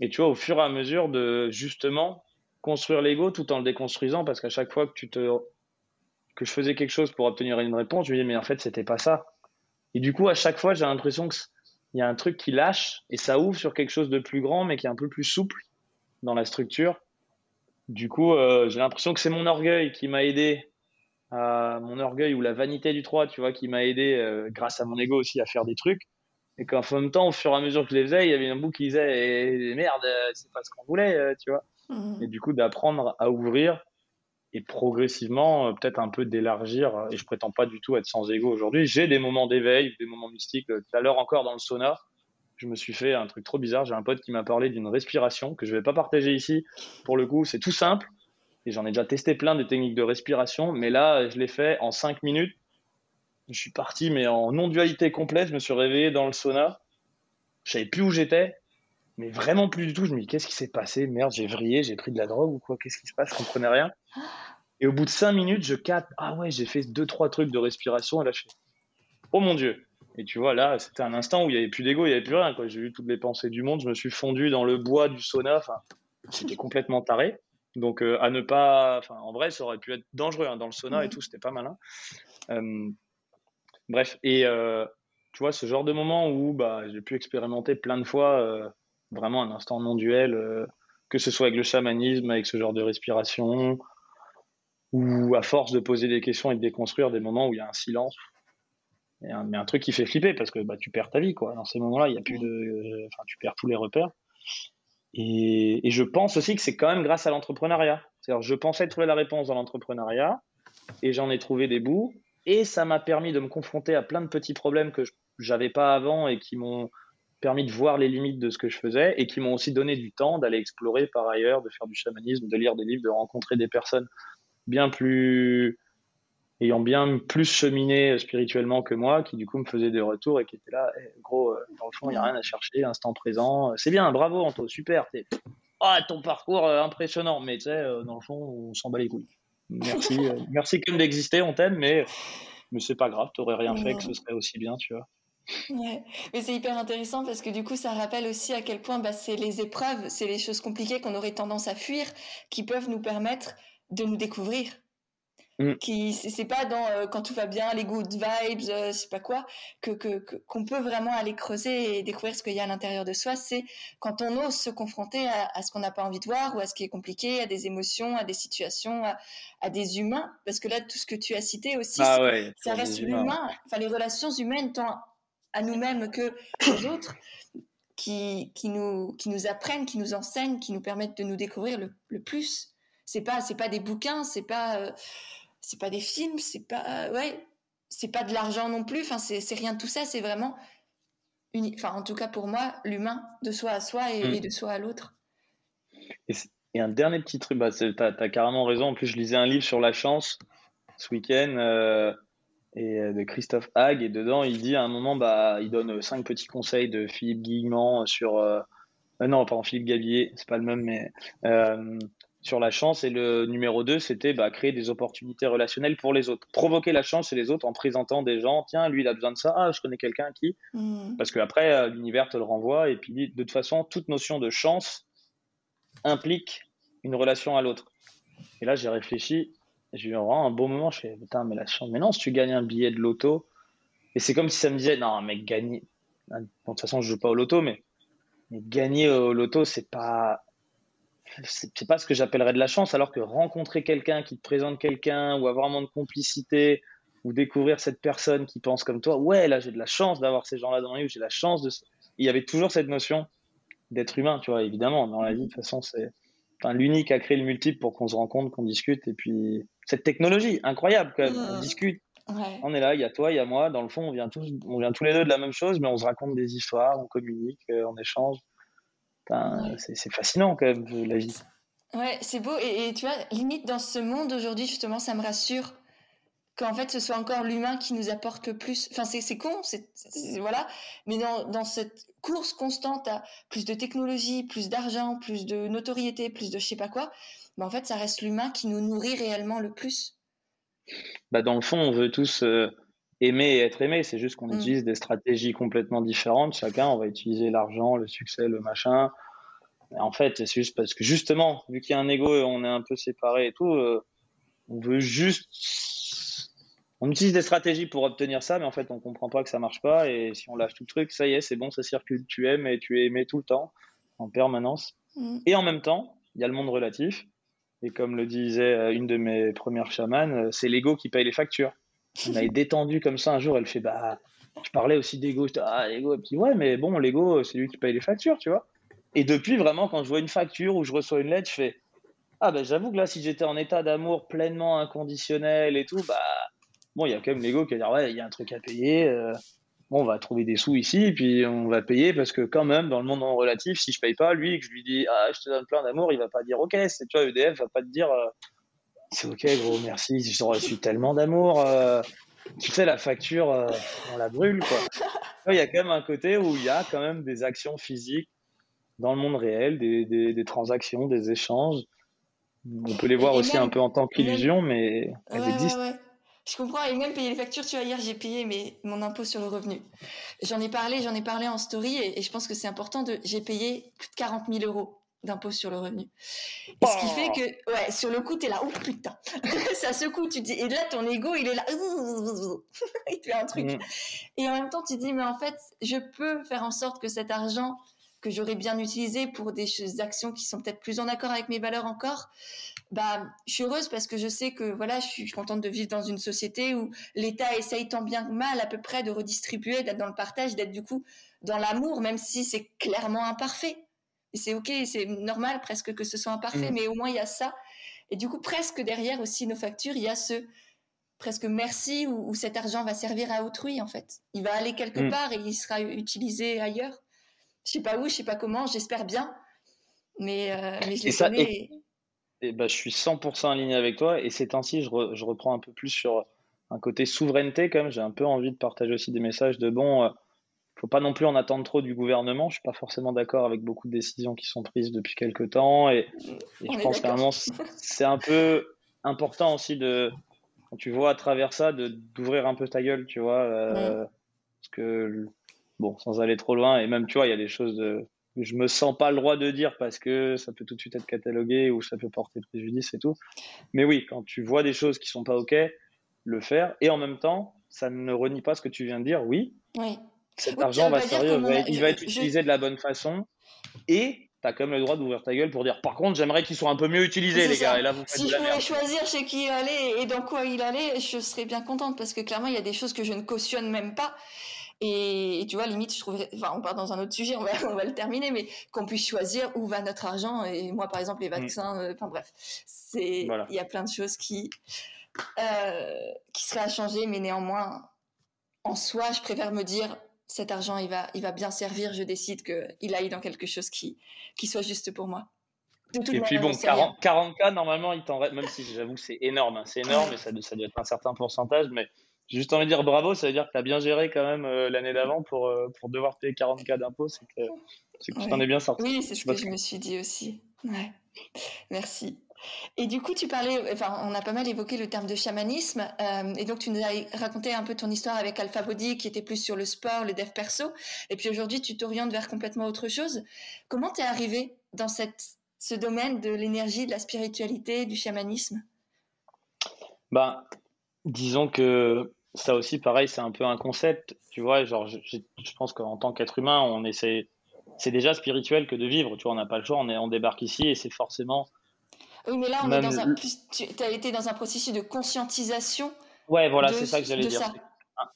Et tu vois, au fur et à mesure de justement construire l'ego tout en le déconstruisant, parce qu'à chaque fois que tu te que je faisais quelque chose pour obtenir une réponse, je me disais mais en fait c'était pas ça. Et du coup, à chaque fois, j'ai l'impression que il y a un truc qui lâche et ça ouvre sur quelque chose de plus grand, mais qui est un peu plus souple dans la structure. Du coup, euh, j'ai l'impression que c'est mon orgueil qui m'a aidé, à mon orgueil ou la vanité du 3, tu vois, qui m'a aidé euh, grâce à mon ego aussi à faire des trucs. Et qu'en même temps, au fur et à mesure que je les faisais, il y avait un bout qui disait eh, merde, c'est pas ce qu'on voulait, euh, tu vois. Mhm. Et du coup, d'apprendre à ouvrir et progressivement, euh, peut-être un peu d'élargir. Et je prétends pas du tout être sans ego aujourd'hui. J'ai des moments d'éveil, des moments mystiques. Euh, tout à l'heure encore dans le sauna, je me suis fait un truc trop bizarre. J'ai un pote qui m'a parlé d'une respiration que je vais pas partager ici. Pour le coup, c'est tout simple. Et j'en ai déjà testé plein de techniques de respiration. Mais là, je l'ai fait en 5 minutes je suis parti, mais en non-dualité complète. Je me suis réveillé dans le sauna. Je savais plus où j'étais, mais vraiment plus du tout. Je me dis, qu'est-ce qui s'est passé? Merde, j'ai vrillé, j'ai pris de la drogue ou quoi? Qu'est-ce qui se passe? Je comprenais rien. Et au bout de cinq minutes, je capte, ah ouais, j'ai fait deux, trois trucs de respiration. Et là, je fais, oh mon Dieu. Et tu vois, là, c'était un instant où il n'y avait plus d'ego, il n'y avait plus rien. J'ai eu toutes les pensées du monde. Je me suis fondu dans le bois du sauna. Enfin, c'était complètement taré. Donc, euh, à ne pas. Enfin, en vrai, ça aurait pu être dangereux hein, dans le sauna et tout, c'était pas malin. Euh, Bref, et euh, tu vois, ce genre de moment où bah, j'ai pu expérimenter plein de fois euh, vraiment un instant non duel, euh, que ce soit avec le chamanisme, avec ce genre de respiration, ou à force de poser des questions et de déconstruire des moments où il y a un silence. mais un truc qui fait flipper parce que bah, tu perds ta vie, quoi. Dans ces moments-là, il y a plus de. Tu perds tous les repères. Et, et je pense aussi que c'est quand même grâce à l'entrepreneuriat. C'est-à-dire, je pensais trouver la réponse dans l'entrepreneuriat et j'en ai trouvé des bouts. Et ça m'a permis de me confronter à plein de petits problèmes que j'avais pas avant et qui m'ont permis de voir les limites de ce que je faisais et qui m'ont aussi donné du temps d'aller explorer par ailleurs, de faire du chamanisme, de lire des livres, de rencontrer des personnes bien plus ayant bien plus cheminé spirituellement que moi, qui du coup me faisaient des retours et qui étaient là, eh, gros, euh, dans le fond, il n'y a rien à chercher, instant présent, c'est bien, bravo Anto, super, oh, ton parcours euh, impressionnant, mais tu sais, euh, dans le fond, on s'en bat les couilles. Merci, euh, merci quand même d'exister, on t'aime, mais, mais c'est pas grave, t'aurais rien fait que ce serait aussi bien, tu vois. Ouais. Mais c'est hyper intéressant parce que du coup, ça rappelle aussi à quel point bah, c'est les épreuves, c'est les choses compliquées qu'on aurait tendance à fuir qui peuvent nous permettre de nous découvrir. Mm. Qui c'est pas dans euh, quand tout va bien, les good vibes, euh, c'est pas quoi, que qu'on peut vraiment aller creuser et découvrir ce qu'il y a à l'intérieur de soi. C'est quand on ose se confronter à, ce qu'on n'a pas envie de voir ou à ce qui est compliqué, à des émotions, à des situations, à, des humains. Parce que là, tout ce que tu as cité aussi, ah ça reste l'humain. Enfin, les relations humaines, tant à nous-mêmes que aux autres. Qui, qui, nous, qui nous apprennent, qui nous enseignent, qui nous permettent de nous découvrir le, le plus. C'est pas, c'est pas des bouquins, c'est pas, euh, c'est pas des films, c'est pas ouais, c'est pas de l'argent non plus. Enfin, c'est rien de tout ça. C'est vraiment, enfin, en tout cas pour moi, l'humain de soi à soi et, mm. de soi à l'autre. Et, un dernier petit truc, bah, tu as, carrément raison. En plus, je lisais un livre sur la chance ce week-end euh, et euh, de Christophe Hague et dedans, il dit à un moment, bah, il donne cinq petits conseils de Philippe Guillemant sur euh, non, pardon, Philippe Gabillet, c'est pas le même, mais sur la chance. Et le numéro 2, c'était bah, créer des opportunités relationnelles pour les autres. Provoquer la chance chez les autres en présentant des gens. Tiens, lui, il a besoin de ça. Ah, je connais quelqu'un qui. Mm. Parce qu'après, euh, l'univers te le renvoie. Et puis, de toute façon, toute notion de chance implique une relation à l'autre. Et là, j'ai réfléchi. J'ai eu vraiment un beau moment. Je fais, putain, mais la chance. Mais non, si tu gagnes un billet de loto. Et c'est comme si ça me disait, non, mais gagner. de toute façon, je joue pas au loto, mais, mais gagner au loto, c'est pas c'est pas ce que j'appellerais de la chance, alors que rencontrer quelqu'un qui te présente quelqu'un ou avoir un moment de complicité ou découvrir cette personne qui pense comme toi, ouais, là j'ai de la chance d'avoir ces gens-là dans ma vie, j'ai la chance de. Il y avait toujours cette notion d'être humain, tu vois, évidemment, dans la vie, de toute façon, c'est l'unique à créer le multiple pour qu'on se rencontre, qu'on discute, et puis cette technologie incroyable, quand même, on discute. On est là, il y a toi, il y a moi. Dans le fond, on vient tous, on vient tous les deux de la même chose, mais on se raconte des histoires, on communique, euh, on échange. C'est fascinant quand même, la vie. Ouais, c'est beau. Et, tu vois, limite dans ce monde aujourd'hui, justement, ça me rassure qu'en fait, ce soit encore l'humain qui nous apporte le plus. Enfin, c'est con, c'est voilà. Mais dans, dans, cette course constante à plus de technologie, plus d'argent, plus de notoriété, plus de je sais pas quoi, bah, en fait, ça reste l'humain qui nous nourrit réellement le plus. Bah, dans le fond, on veut tous euh, aimer et être aimé. C'est juste qu'on mm. utilise des stratégies complètement différentes. Chacun, on va utiliser l'argent, le succès, le machin. en fait, c'est juste parce que justement, vu qu'il y a un ego et on est un peu séparés et tout, euh, on veut juste. On utilise des stratégies pour obtenir ça, mais en fait, on comprend pas que ça marche pas. Et si on lâche tout le truc, ça y est, c'est bon, ça circule. Tu aimes et tu es aimé tout le temps, en permanence. Mm. Et en même temps, il y a le monde relatif. Et comme le disait euh, une de mes premières chamanes, euh, c'est l'ego qui paye les factures. On m'avait détendu comme ça un jour, elle fait bah je parlais aussi d'ego, ah l'ego, et puis ouais mais bon l'ego c'est lui qui paye les factures, tu vois. Et depuis vraiment quand je vois une facture ou je reçois une lettre, je fais ah bah j'avoue que là si j'étais en état d'amour pleinement inconditionnel et tout, bah bon il y a quand même l'ego qui va dire ouais il y a un truc à payer, euh, bon on va trouver des sous ici puis on va payer parce que quand même dans le monde relatif si je paye pas lui que je lui dis ah je te donne plein d'amour il va pas dire ok c'est tu vois EDF va pas te dire euh, c'est ok, gros, merci. J'ai reçu tellement d'amour. Euh, tu sais, la facture, euh, on la brûle, quoi. Il y a quand même un côté où il y a quand même des actions physiques dans le monde réel, des, des, transactions, des échanges. On peut les voir aussi un peu en tant qu'illusion, mais elles existent. Ouais, ouais. Je comprends, et même payer les factures, tu vois, hier j'ai payé mes, mon impôt sur le revenu. J'en ai parlé, j'en ai parlé en story, et, et je pense que c'est important, de, j'ai payé plus de 40 000 euros d'impôt sur le revenu. Et ce qui fait oh. que, ouais, sur le coup, tu es là, oh putain, ça secoue, tu dis, et là, ton ego, il est là, il te fait un truc. Mm. Et en même temps, tu dis, mais en fait, je peux faire en sorte que cet argent que j'aurais bien utilisé pour des actions qui sont peut-être plus en accord avec mes valeurs encore, bah, je suis heureuse parce que je sais que voilà, je suis contente de vivre dans une société où l'État essaye tant bien que mal à peu près de redistribuer, d'être dans le partage, d'être du coup dans l'amour, même si c'est clairement imparfait c'est ok, c'est normal presque que ce soit imparfait, mm. mais au moins il y a ça. Et du coup, presque derrière aussi nos factures, il y a ce presque merci où, cet argent va servir à autrui en fait. Il va aller quelque mm. part et il sera utilisé ailleurs. Je sais pas où, je sais pas comment, j'espère bien, mais, euh, mais je ça, et, bah, je suis 100% aligné avec toi et c'est ainsi je, je, reprends un peu plus sur un côté souveraineté comme j'ai un peu envie de partager aussi des messages de bon. Euh, faut pas non plus en attendre trop du gouvernement. Je suis pas forcément d'accord avec beaucoup de décisions qui sont prises depuis quelques temps et, je pense vraiment c'est un peu important aussi de quand tu vois à travers ça d'ouvrir un peu ta gueule, tu vois, euh, parce que bon, sans aller trop loin et même tu vois, il y a des choses de je me sens pas le droit de dire parce que ça peut tout de suite être catalogué ou ça peut porter préjudice et tout. Mais oui, quand tu vois des choses qui sont pas ok, le faire et en même temps, ça ne renie pas ce que tu viens de dire. Oui. Oui cet argent va servir, il va être utilisé de la bonne façon et tu as quand même le droit d'ouvrir ta gueule pour dire par contre j'aimerais qu'il soit un peu mieux utilisé les gars et là vous si je pouvais choisir chez qui il allait et dans quoi il allait je serais bien contente parce que clairement il y a des choses que je ne cautionne même pas. Et, tu vois limite je trouverais enfin on part dans un autre sujet on va, on va le terminer mais qu'on puisse choisir où va notre argent et moi par exemple les mm. vaccins euh, enfin bref c'est il y a plein de choses qui euh, qui seraient à changer mais néanmoins en soi je préfère me dire cet argent, il va, il va bien servir, je décide qu'il aille dans quelque chose qui, qui soit juste pour moi. Et puis bon, 40, 40K, normalement, il t'en même si j'avoue que c'est énorme, hein, c'est énorme, et ça, ça doit être un certain pourcentage, mais j'ai juste envie de dire bravo, ça veut dire que tu as bien géré quand même euh, l'année d'avant pour, euh, pour devoir payer 40K d'impôts, c'est que, tu t'en es bien sorti. Oui, c'est ce que je me suis dit aussi. Ouais. Merci. Et du coup, tu parlais, enfin, on a pas mal évoqué le terme de chamanisme, euh, et donc tu nous as raconté un peu ton histoire avec Alpha Body, qui était plus sur le sport, le dev perso, et puis aujourd'hui, tu t'orientes vers complètement autre chose. Comment t'es arrivé dans cette, ce domaine de l'énergie, de la spiritualité, du chamanisme? Ben, disons que ça aussi, pareil, c'est un peu un concept, tu vois, genre, je, je pense qu'en tant qu'être humain, on essaie, c'est déjà spirituel que de vivre, tu vois, on n'a pas le choix, on, est, on débarque ici, et c'est forcément oui, mais là, on est dans un, tu as été dans un processus de conscientisation. Ouais, voilà, c'est ça que j'allais dire.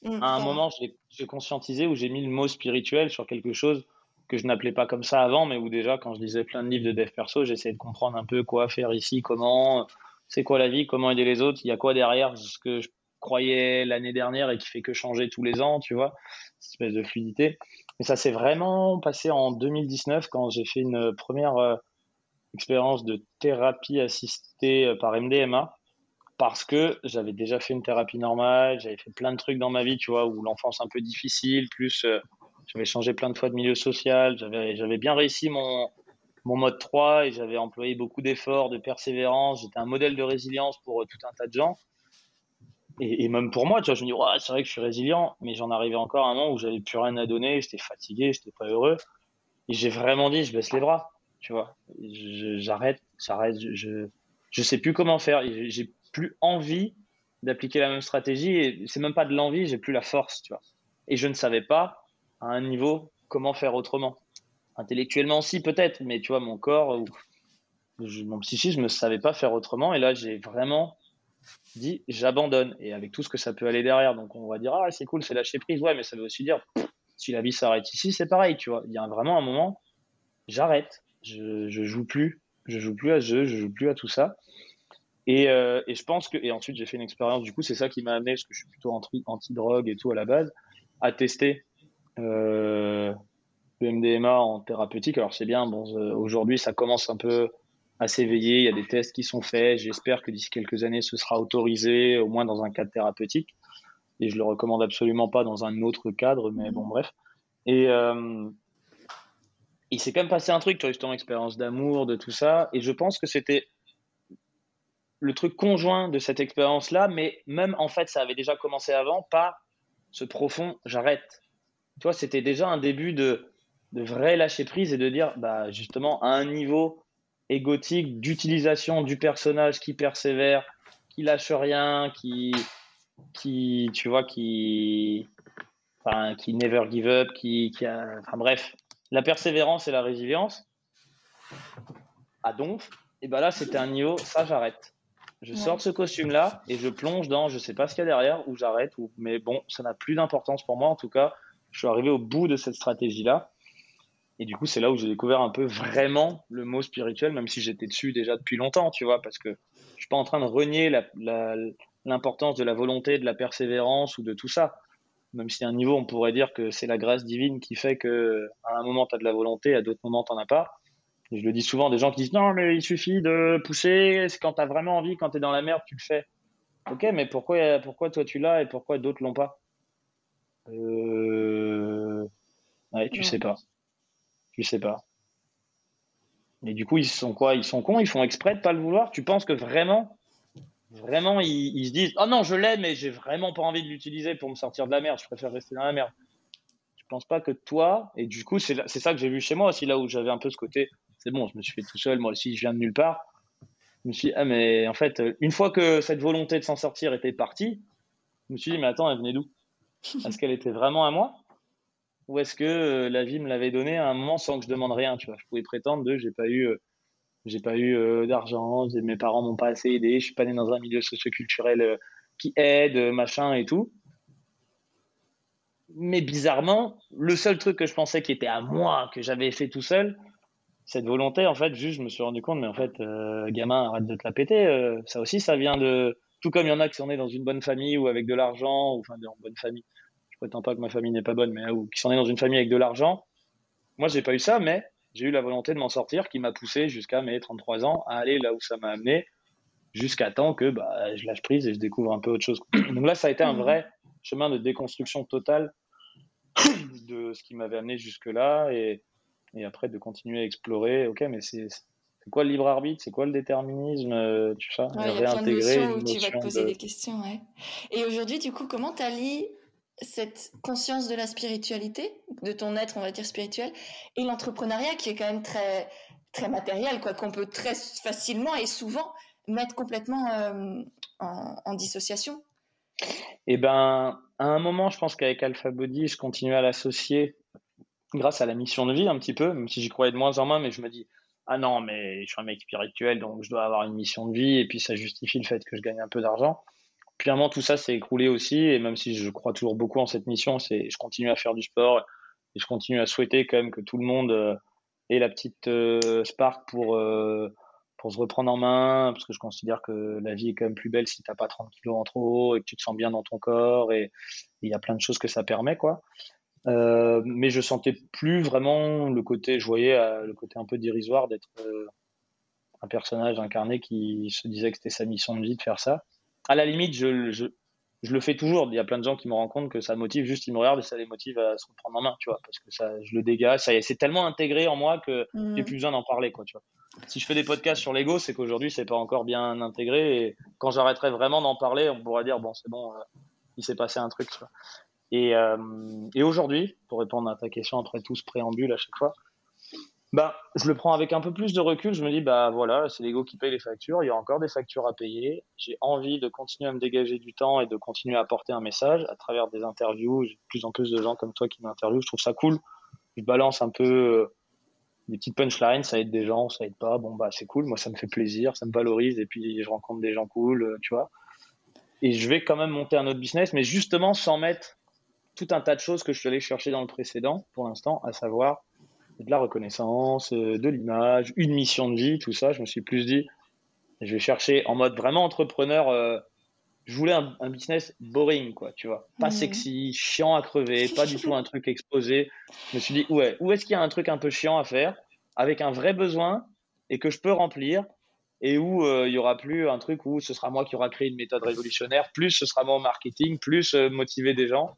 Mm, à, un moment, j'ai conscientisé où j'ai mis le mot spirituel sur quelque chose que je n'appelais pas comme ça avant, mais où déjà, quand je lisais plein de livres de dev perso, j'essayais de comprendre un peu quoi faire ici, comment, c'est quoi la vie, comment aider les autres, il y a quoi derrière ce que je croyais l'année dernière et qui fait que changer tous les ans, tu vois, cette espèce de fluidité. Mais ça s'est vraiment passé en 2019 quand j'ai fait une première euh, expérience de thérapie assistée euh, par MDMA parce que j'avais déjà fait une thérapie normale, j'avais fait plein de trucs dans ma vie, tu vois, où l'enfance un peu difficile, plus euh, j'avais changé plein de fois de milieu social, j'avais, bien réussi mon, mon mode 3 et j'avais employé beaucoup d'efforts, de persévérance, j'étais un modèle de résilience pour tout un tas de gens et, même pour moi, tu vois, je me dis, ouais, c'est vrai que je suis résilient, mais j'en arrivais encore à un moment où j'avais plus rien à donner, j'étais fatigué, j'étais pas heureux. Et j'ai vraiment dit, je baisse les bras, tu vois. J'arrête, j'arrête, je, je sais plus comment faire. J'ai plus envie d'appliquer la même stratégie et c'est même pas de l'envie, j'ai plus la force, tu vois. Et je ne savais pas à un niveau comment faire autrement. Intellectuellement, si peut-être, mais tu vois, mon corps ou mon psychisme ne savait pas faire autrement. Et là, j'ai vraiment dit j'abandonne et avec tout ce que ça peut aller derrière. Donc on va dire ah c'est cool, c'est lâcher prise, ouais, mais ça veut aussi dire si la vie s'arrête ici, c'est pareil, tu vois. Il y a vraiment un moment, j'arrête, je, je joue plus, je joue plus à ce jeu, je joue plus à tout ça. Et, euh, et je pense que et ensuite j'ai fait une expérience. Du coup, c'est ça qui m'a amené parce que je suis plutôt anti-drogue et tout à la base, à tester. Euh, le MDMA en thérapeutique. Alors c'est bien, bon, euh, aujourd'hui ça commence un peu à s'éveiller. Il y a des tests qui sont faits. J'espère que d'ici quelques années, ce sera autorisé, au moins dans un cadre thérapeutique. Et je le recommande absolument pas dans un autre cadre, mais bon, bref. Et il s'est quand même passé un truc, tu vois, justement, expérience d'amour, de tout ça. Et je pense que c'était le truc conjoint de cette expérience-là, mais même en fait, ça avait déjà commencé avant par ce profond j'arrête. Tu vois, c'était déjà un début de, de vrai lâcher prise et de dire, bah, justement, à un niveau égotique d'utilisation du personnage qui persévère, qui lâche rien, qui, qui tu vois, qui, enfin, qui never give up, qui, qui a, enfin bref, la persévérance et la résilience à Donf, et ben là c'était un niveau, ça j'arrête. Je sors de ce costume-là et je plonge dans, je sais pas ce qu'il y a derrière, ou j'arrête, ou, mais bon, ça n'a plus d'importance pour moi en tout cas. Je suis arrivé au bout de cette stratégie-là. Et du coup, c'est là où j'ai découvert un peu vraiment le mot spirituel, même si j'étais dessus déjà depuis longtemps, tu vois, parce que je suis pas en train de renier l'importance de la volonté, de la persévérance ou de tout ça. Même si à un niveau, on pourrait dire que c'est la grâce divine qui fait que à un moment, tu as de la volonté, à d'autres moments, tu n'en as pas. Et je le dis souvent, des gens qui disent non, mais il suffit de pousser, c'est quand tu as vraiment envie, quand tu es dans la merde, tu le fais. Ok, mais pourquoi, pourquoi toi tu l'as et pourquoi d'autres l'ont pas? Euh... Ouais, tu sais pas. Je sais pas. Et du coup, ils sont quoi? Ils sont cons Ils font exprès de pas le vouloir? Tu penses que vraiment, vraiment, ils, se disent Oh non, je l'ai, mais j'ai vraiment pas envie de l'utiliser pour me sortir de la merde. Je préfère rester dans la merde. Je pense pas que toi, et du coup, c'est ça que j'ai vu chez moi aussi, là où j'avais un peu ce côté C'est bon, je me suis fait tout seul, moi aussi, je viens de nulle part. Je me suis dit Ah, mais en fait, une fois que cette volonté de s'en sortir était partie, je me suis dit Mais attends, elle venait d'où? Est-ce qu'elle était vraiment à moi? Ou est-ce que euh, la vie me l'avait donné à un moment sans que je demande rien, tu vois? Je pouvais prétendre de j'ai pas eu euh, j'ai pas eu euh, d'argent, mes parents m'ont pas assez aidé, je suis pas né dans un milieu socioculturel qui aide, machin et tout. Mais bizarrement, le seul truc que je pensais qui était à moi, que j'avais fait tout seul, cette volonté, en fait, juste, je me suis rendu compte, mais en fait, gamin, arrête de te la péter. ça aussi, ça vient de. Tout comme il y en a qui sont nés dans une bonne famille ou avec de l'argent, ou enfin, dans une bonne famille prétends pas que ma famille n'est pas bonne, mais ou qui s'en est dans une famille avec de l'argent. Moi, j'ai pas eu ça, mais j'ai eu la volonté de m'en sortir qui m'a poussé jusqu'à mes 33 ans à aller là où ça m'a amené, jusqu'à temps que bah, je lâche prise et je découvre un peu autre chose. Donc là, ça a été un mmh. vrai chemin de déconstruction totale de ce qui m'avait amené jusque-là et, et, après de continuer à explorer. Ok, mais c'est quoi le libre arbitre? C'est quoi le déterminisme? Euh, Tu sais, il y a plein de notions où tu vas te poser des questions. Ouais. Et aujourd'hui, du coup, comment tu allies cette conscience de la spiritualité, de ton être, on va dire spirituel, et l'entrepreneuriat qui est quand même très très matériel, quoi, qu'on peut très facilement et souvent mettre complètement euh, en, dissociation. Eh ben, à un moment, je pense qu'avec Alpha Body, je continue à l'associer grâce à la mission de vie un petit peu, même si j'y croyais de moins en moins, mais je me dis ah non, mais je suis un mec spirituel, donc je dois avoir une mission de vie, et puis ça justifie le fait que je gagne un peu d'argent clairement, tout ça s'est écroulé aussi. Et même si je crois toujours beaucoup en cette mission, c'est, je continue à faire du sport et je continue à souhaiter quand même que tout le monde euh, ait la petite euh, spark pour, euh, pour se reprendre en main. Parce que je considère que la vie est quand même plus belle si t'as pas 30 kilos en trop et que tu te sens bien dans ton corps. Et il y a plein de choses que ça permet, quoi. Mais je sentais plus vraiment le côté, je voyais le côté un peu dérisoire d'être un personnage incarné qui se disait que c'était sa mission de vie de faire ça. À la limite, je, je, je le fais toujours. Il y a plein de gens qui me rendent compte que ça motive, juste ils me regardent et ça les motive à se reprendre en main, tu vois, parce que ça, je le dégage. Ça c'est tellement intégré en moi que mmh. j'ai plus besoin d'en parler, quoi, tu vois. Si je fais des podcasts sur l'ego, c'est qu'aujourd'hui c'est pas encore bien intégré et quand j'arrêterai vraiment d'en parler, on pourra dire bon, c'est bon, euh, il s'est passé un truc, tu vois. Et, euh, et aujourd'hui, pour répondre à ta question après tout ce préambule à chaque fois, bah, je le prends avec un peu plus de recul. Je me dis, bah voilà, c'est l'ego qui paye les factures. Il y a encore des factures à payer. J'ai envie de continuer à me dégager du temps et de continuer à apporter un message à travers des interviews. J'ai de plus en plus de gens comme toi qui m'interviewent. Je trouve ça cool. Je balance un peu euh, des petites punchlines. Ça aide des gens, ça aide pas. Bon, bah, c'est cool. Moi, ça me fait plaisir. Ça me valorise. Et puis, je rencontre des gens cool, euh, tu vois. Et je vais quand même monter un autre business, mais justement sans mettre tout un tas de choses que je suis allé chercher dans le précédent pour l'instant, à savoir de la reconnaissance, euh, de l'image, une mission de vie, tout ça. Je me suis plus dit, je vais chercher en mode vraiment entrepreneur. Euh, je voulais un, business boring, quoi, tu vois. Pas sexy, chiant à crever, pas du tout un truc exposé. Je me suis dit, ouais, où est-ce qu'il y a un truc un peu chiant à faire, avec un vrai besoin et que je peux remplir, et où euh, il y aura plus un truc où ce sera moi qui aura créé une méthode révolutionnaire, plus ce sera mon marketing, plus motiver des gens.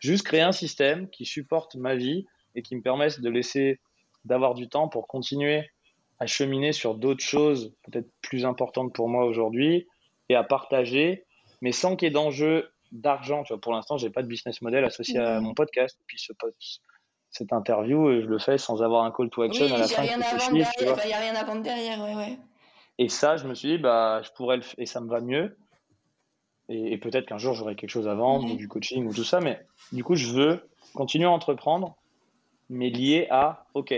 Juste créer un système qui supporte ma vie et qui me permettent de laisser, d'avoir du temps pour continuer à cheminer sur d'autres choses peut-être plus importantes pour moi aujourd'hui et à partager, mais sans qu'il y ait d'enjeu d'argent. Tu vois, pour l'instant, j'ai pas de business model associé à mon podcast. Puis ce cette interview, je le fais sans avoir un call to action à la fin. Il n'y bah, a rien à vendre derrière, ouais, ouais. Et ça, je me suis dit, bah, je pourrais le et ça me va mieux. Et, peut-être qu'un jour, j'aurai quelque chose à vendre, ou du coaching, ou tout ça. Mais du coup, je veux continuer à entreprendre mais lié à, OK,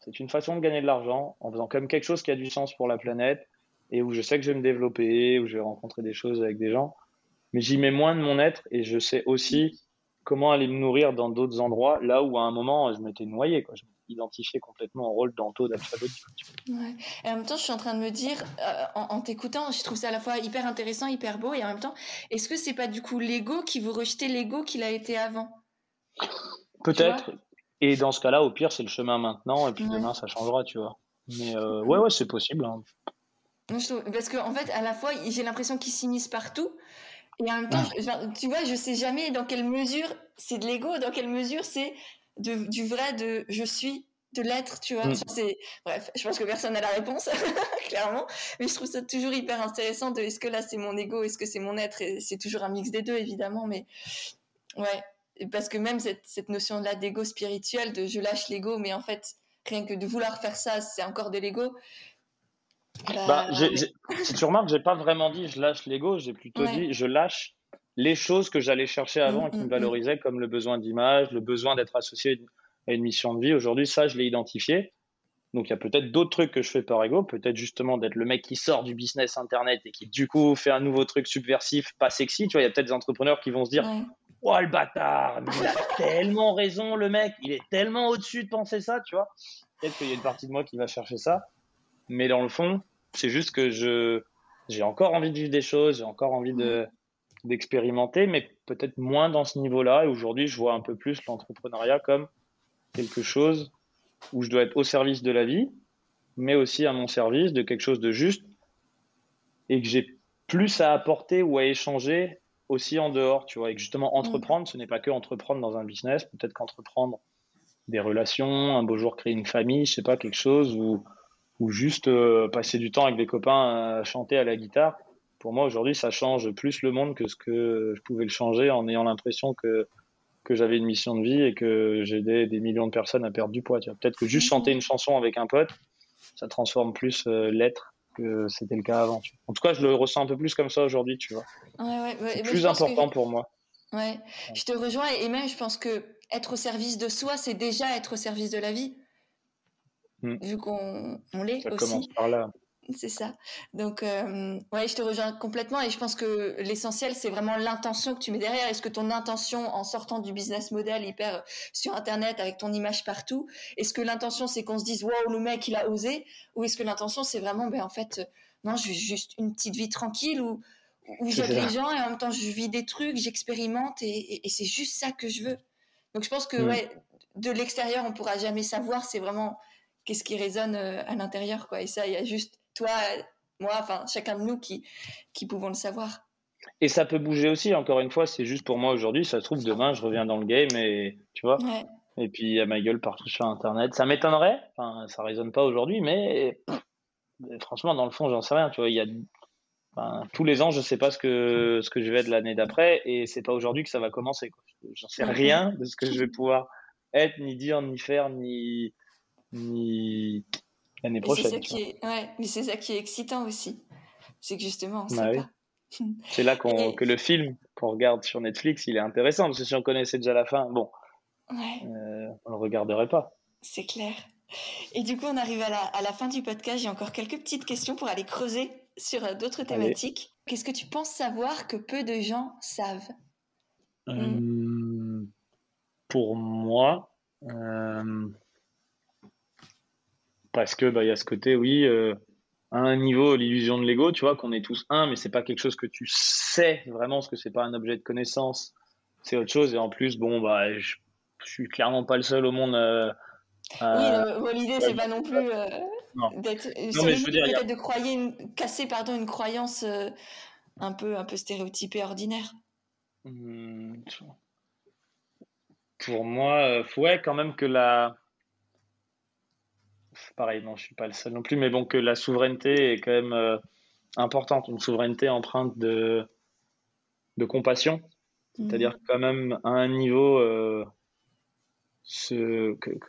c'est une façon de gagner de l'argent en faisant même quelque chose qui a du sens pour la planète et où je sais que je vais me développer, où je vais rencontrer des choses avec des gens, mais j'y mets moins de mon être et je sais aussi comment aller me nourrir dans d'autres endroits, là où à un moment je m'étais noyé, quoi. je m'étais identifié complètement au rôle d'Anto d'Alphabet. Ouais. Et en même temps, je suis en train de me dire, euh, en, t'écoutant, je trouve ça à la fois hyper intéressant, hyper beau, et en même temps, est-ce que c'est pas du coup l'ego qui vous rejetez l'ego qu'il a été avant? Peut-être, et dans ce cas-là, au pire, c'est le chemin maintenant, et puis demain, ça changera, tu vois. Mais euh, ouais, ouais, c'est possible. Hein. Parce qu'en en fait, à la fois, j'ai l'impression qu'ils s'immiscent partout, et en même temps, tu vois, je sais jamais dans quelle mesure c'est de l'ego, dans quelle mesure c'est du vrai de je suis, de l'être, tu vois. Mm. Bref, je pense que personne n'a la réponse, clairement. Mais je trouve ça toujours hyper intéressant de est-ce que là c'est mon ego, est-ce que c'est mon être, et c'est toujours un mix des deux, évidemment, mais ouais, parce que même cette, cette notion-là d'ego spirituel, de je lâche l'ego, mais en fait, rien que de vouloir faire ça, c'est encore de l'ego. Bah, bah si tu remarques, j'ai pas vraiment dit je lâche l'ego, j'ai plutôt dit je lâche les choses que j'allais chercher avant et qui me mm, mm, mm. valorisaient, comme le besoin d'image, le besoin d'être associé à une mission de vie. Aujourd'hui, ça, je l'ai identifié. Donc, il y a peut-être d'autres trucs que je fais par ego, peut-être justement d'être le mec qui sort du business internet et qui, du coup, fait un nouveau truc subversif, pas sexy. Tu vois, il y a peut-être des entrepreneurs qui vont se dire Oh le bâtard, il a tellement raison le mec, il est tellement au-dessus de penser ça, tu vois. Peut-être qu'il y a une partie de moi qui va chercher ça, mais dans le fond, c'est juste que je j'ai encore envie de vivre des choses, j'ai encore envie de d'expérimenter, mais peut-être moins dans ce niveau-là. Et aujourd'hui, je vois un peu plus l'entrepreneuriat comme quelque chose où je dois être au service de la vie, mais aussi à mon service de quelque chose de juste et que j'ai plus à apporter ou à échanger aussi en dehors, tu vois, et justement entreprendre, ce n'est pas que entreprendre dans un business, peut-être qu'entreprendre des relations, un beau jour créer une famille, je sais pas, quelque chose, ou, ou juste euh, passer du temps avec des copains à chanter à la guitare. Pour moi, aujourd'hui, ça change plus le monde que ce que je pouvais le changer en ayant l'impression que, que j'avais une mission de vie et que j'aidais des millions de personnes à perdre du poids. Peut-être que juste chanter une chanson avec un pote, ça transforme plus euh, l'être que c'était le cas avant. En tout cas, je le ressens un peu plus comme ça aujourd'hui, tu vois. c'est plus important pour moi. Ouais, je te rejoins et même je pense que être au service de soi, c'est déjà être au service de la vie. Hmm. Vu qu'on on l'est aussi. Ça commence par là. C'est ça. Donc, euh, ouais, je te rejoins complètement et je pense que l'essentiel, c'est vraiment l'intention que tu mets derrière. Est-ce que ton intention, en sortant du business model hyper sur Internet avec ton image partout, est-ce que l'intention, c'est qu'on se dise, waouh, le mec, il a osé? Ou est-ce que l'intention, c'est vraiment, ben, en fait, non, je vis juste une petite vie tranquille où, où j'aide les gens et en même temps, je vis des trucs, j'expérimente et, et c'est juste ça que je veux. Donc je pense que mm. ouais, de l'extérieur, on pourra jamais savoir. C'est vraiment qu'est-ce qui résonne euh, à l'intérieur, quoi. Et ça, il y a juste toi, moi, enfin chacun de nous qui qui pouvons le savoir. Et ça peut bouger aussi. Encore une fois, c'est juste pour moi aujourd'hui. Ça se trouve demain, je reviens dans le game et tu vois. Et puis il y a ma gueule partout sur Internet. Ça m'étonnerait. Enfin, ça résonne pas aujourd'hui, mais franchement, dans le fond, j'en sais rien. Tu vois, il y a tous les ans, je sais pas ce que ce que je vais être l'année d'après, et c'est pas aujourd'hui que ça va commencer. J'en sais rien de ce que je vais pouvoir être, ni dire, ni faire, ni ni l'année prochaine. Ouais, mais c'est ça qui est excitant aussi. C'est que justement, on bah pas. C'est là qu'on que le film qu'on regarde sur Netflix, il est intéressant parce que si on connaissait déjà la fin, bon, ouais. euh, on le regarderait pas. C'est clair. Et du coup, on arrive à la, à la fin du podcast. J'ai encore quelques petites questions pour aller creuser sur euh, d'autres thématiques. Qu'est-ce que tu penses savoir que peu de gens savent? Euh. Pour moi, euh, parce que bah, il y a ce côté, oui, à un niveau, l'illusion de l'ego, tu vois, qu'on est tous un, mais c'est pas quelque chose que tu sais vraiment, parce que c'est pas un objet de connaissance, c'est autre chose. Et en plus, bon, bah, je, je suis clairement pas le seul au monde euh, oui, l'idée, c'est pas non plus euh, d'être. Peut-être de croyer une, casser pardon, une croyance euh, un, peu, un peu stéréotypée, ordinaire. Hmm, pour moi, ouais, quand même que la. Pareil, non, je suis pas le seul non plus, mais bon, que la souveraineté est quand même importante. Une souveraineté empreinte de, de compassion. Mhm. C'est-à-dire quand même à un niveau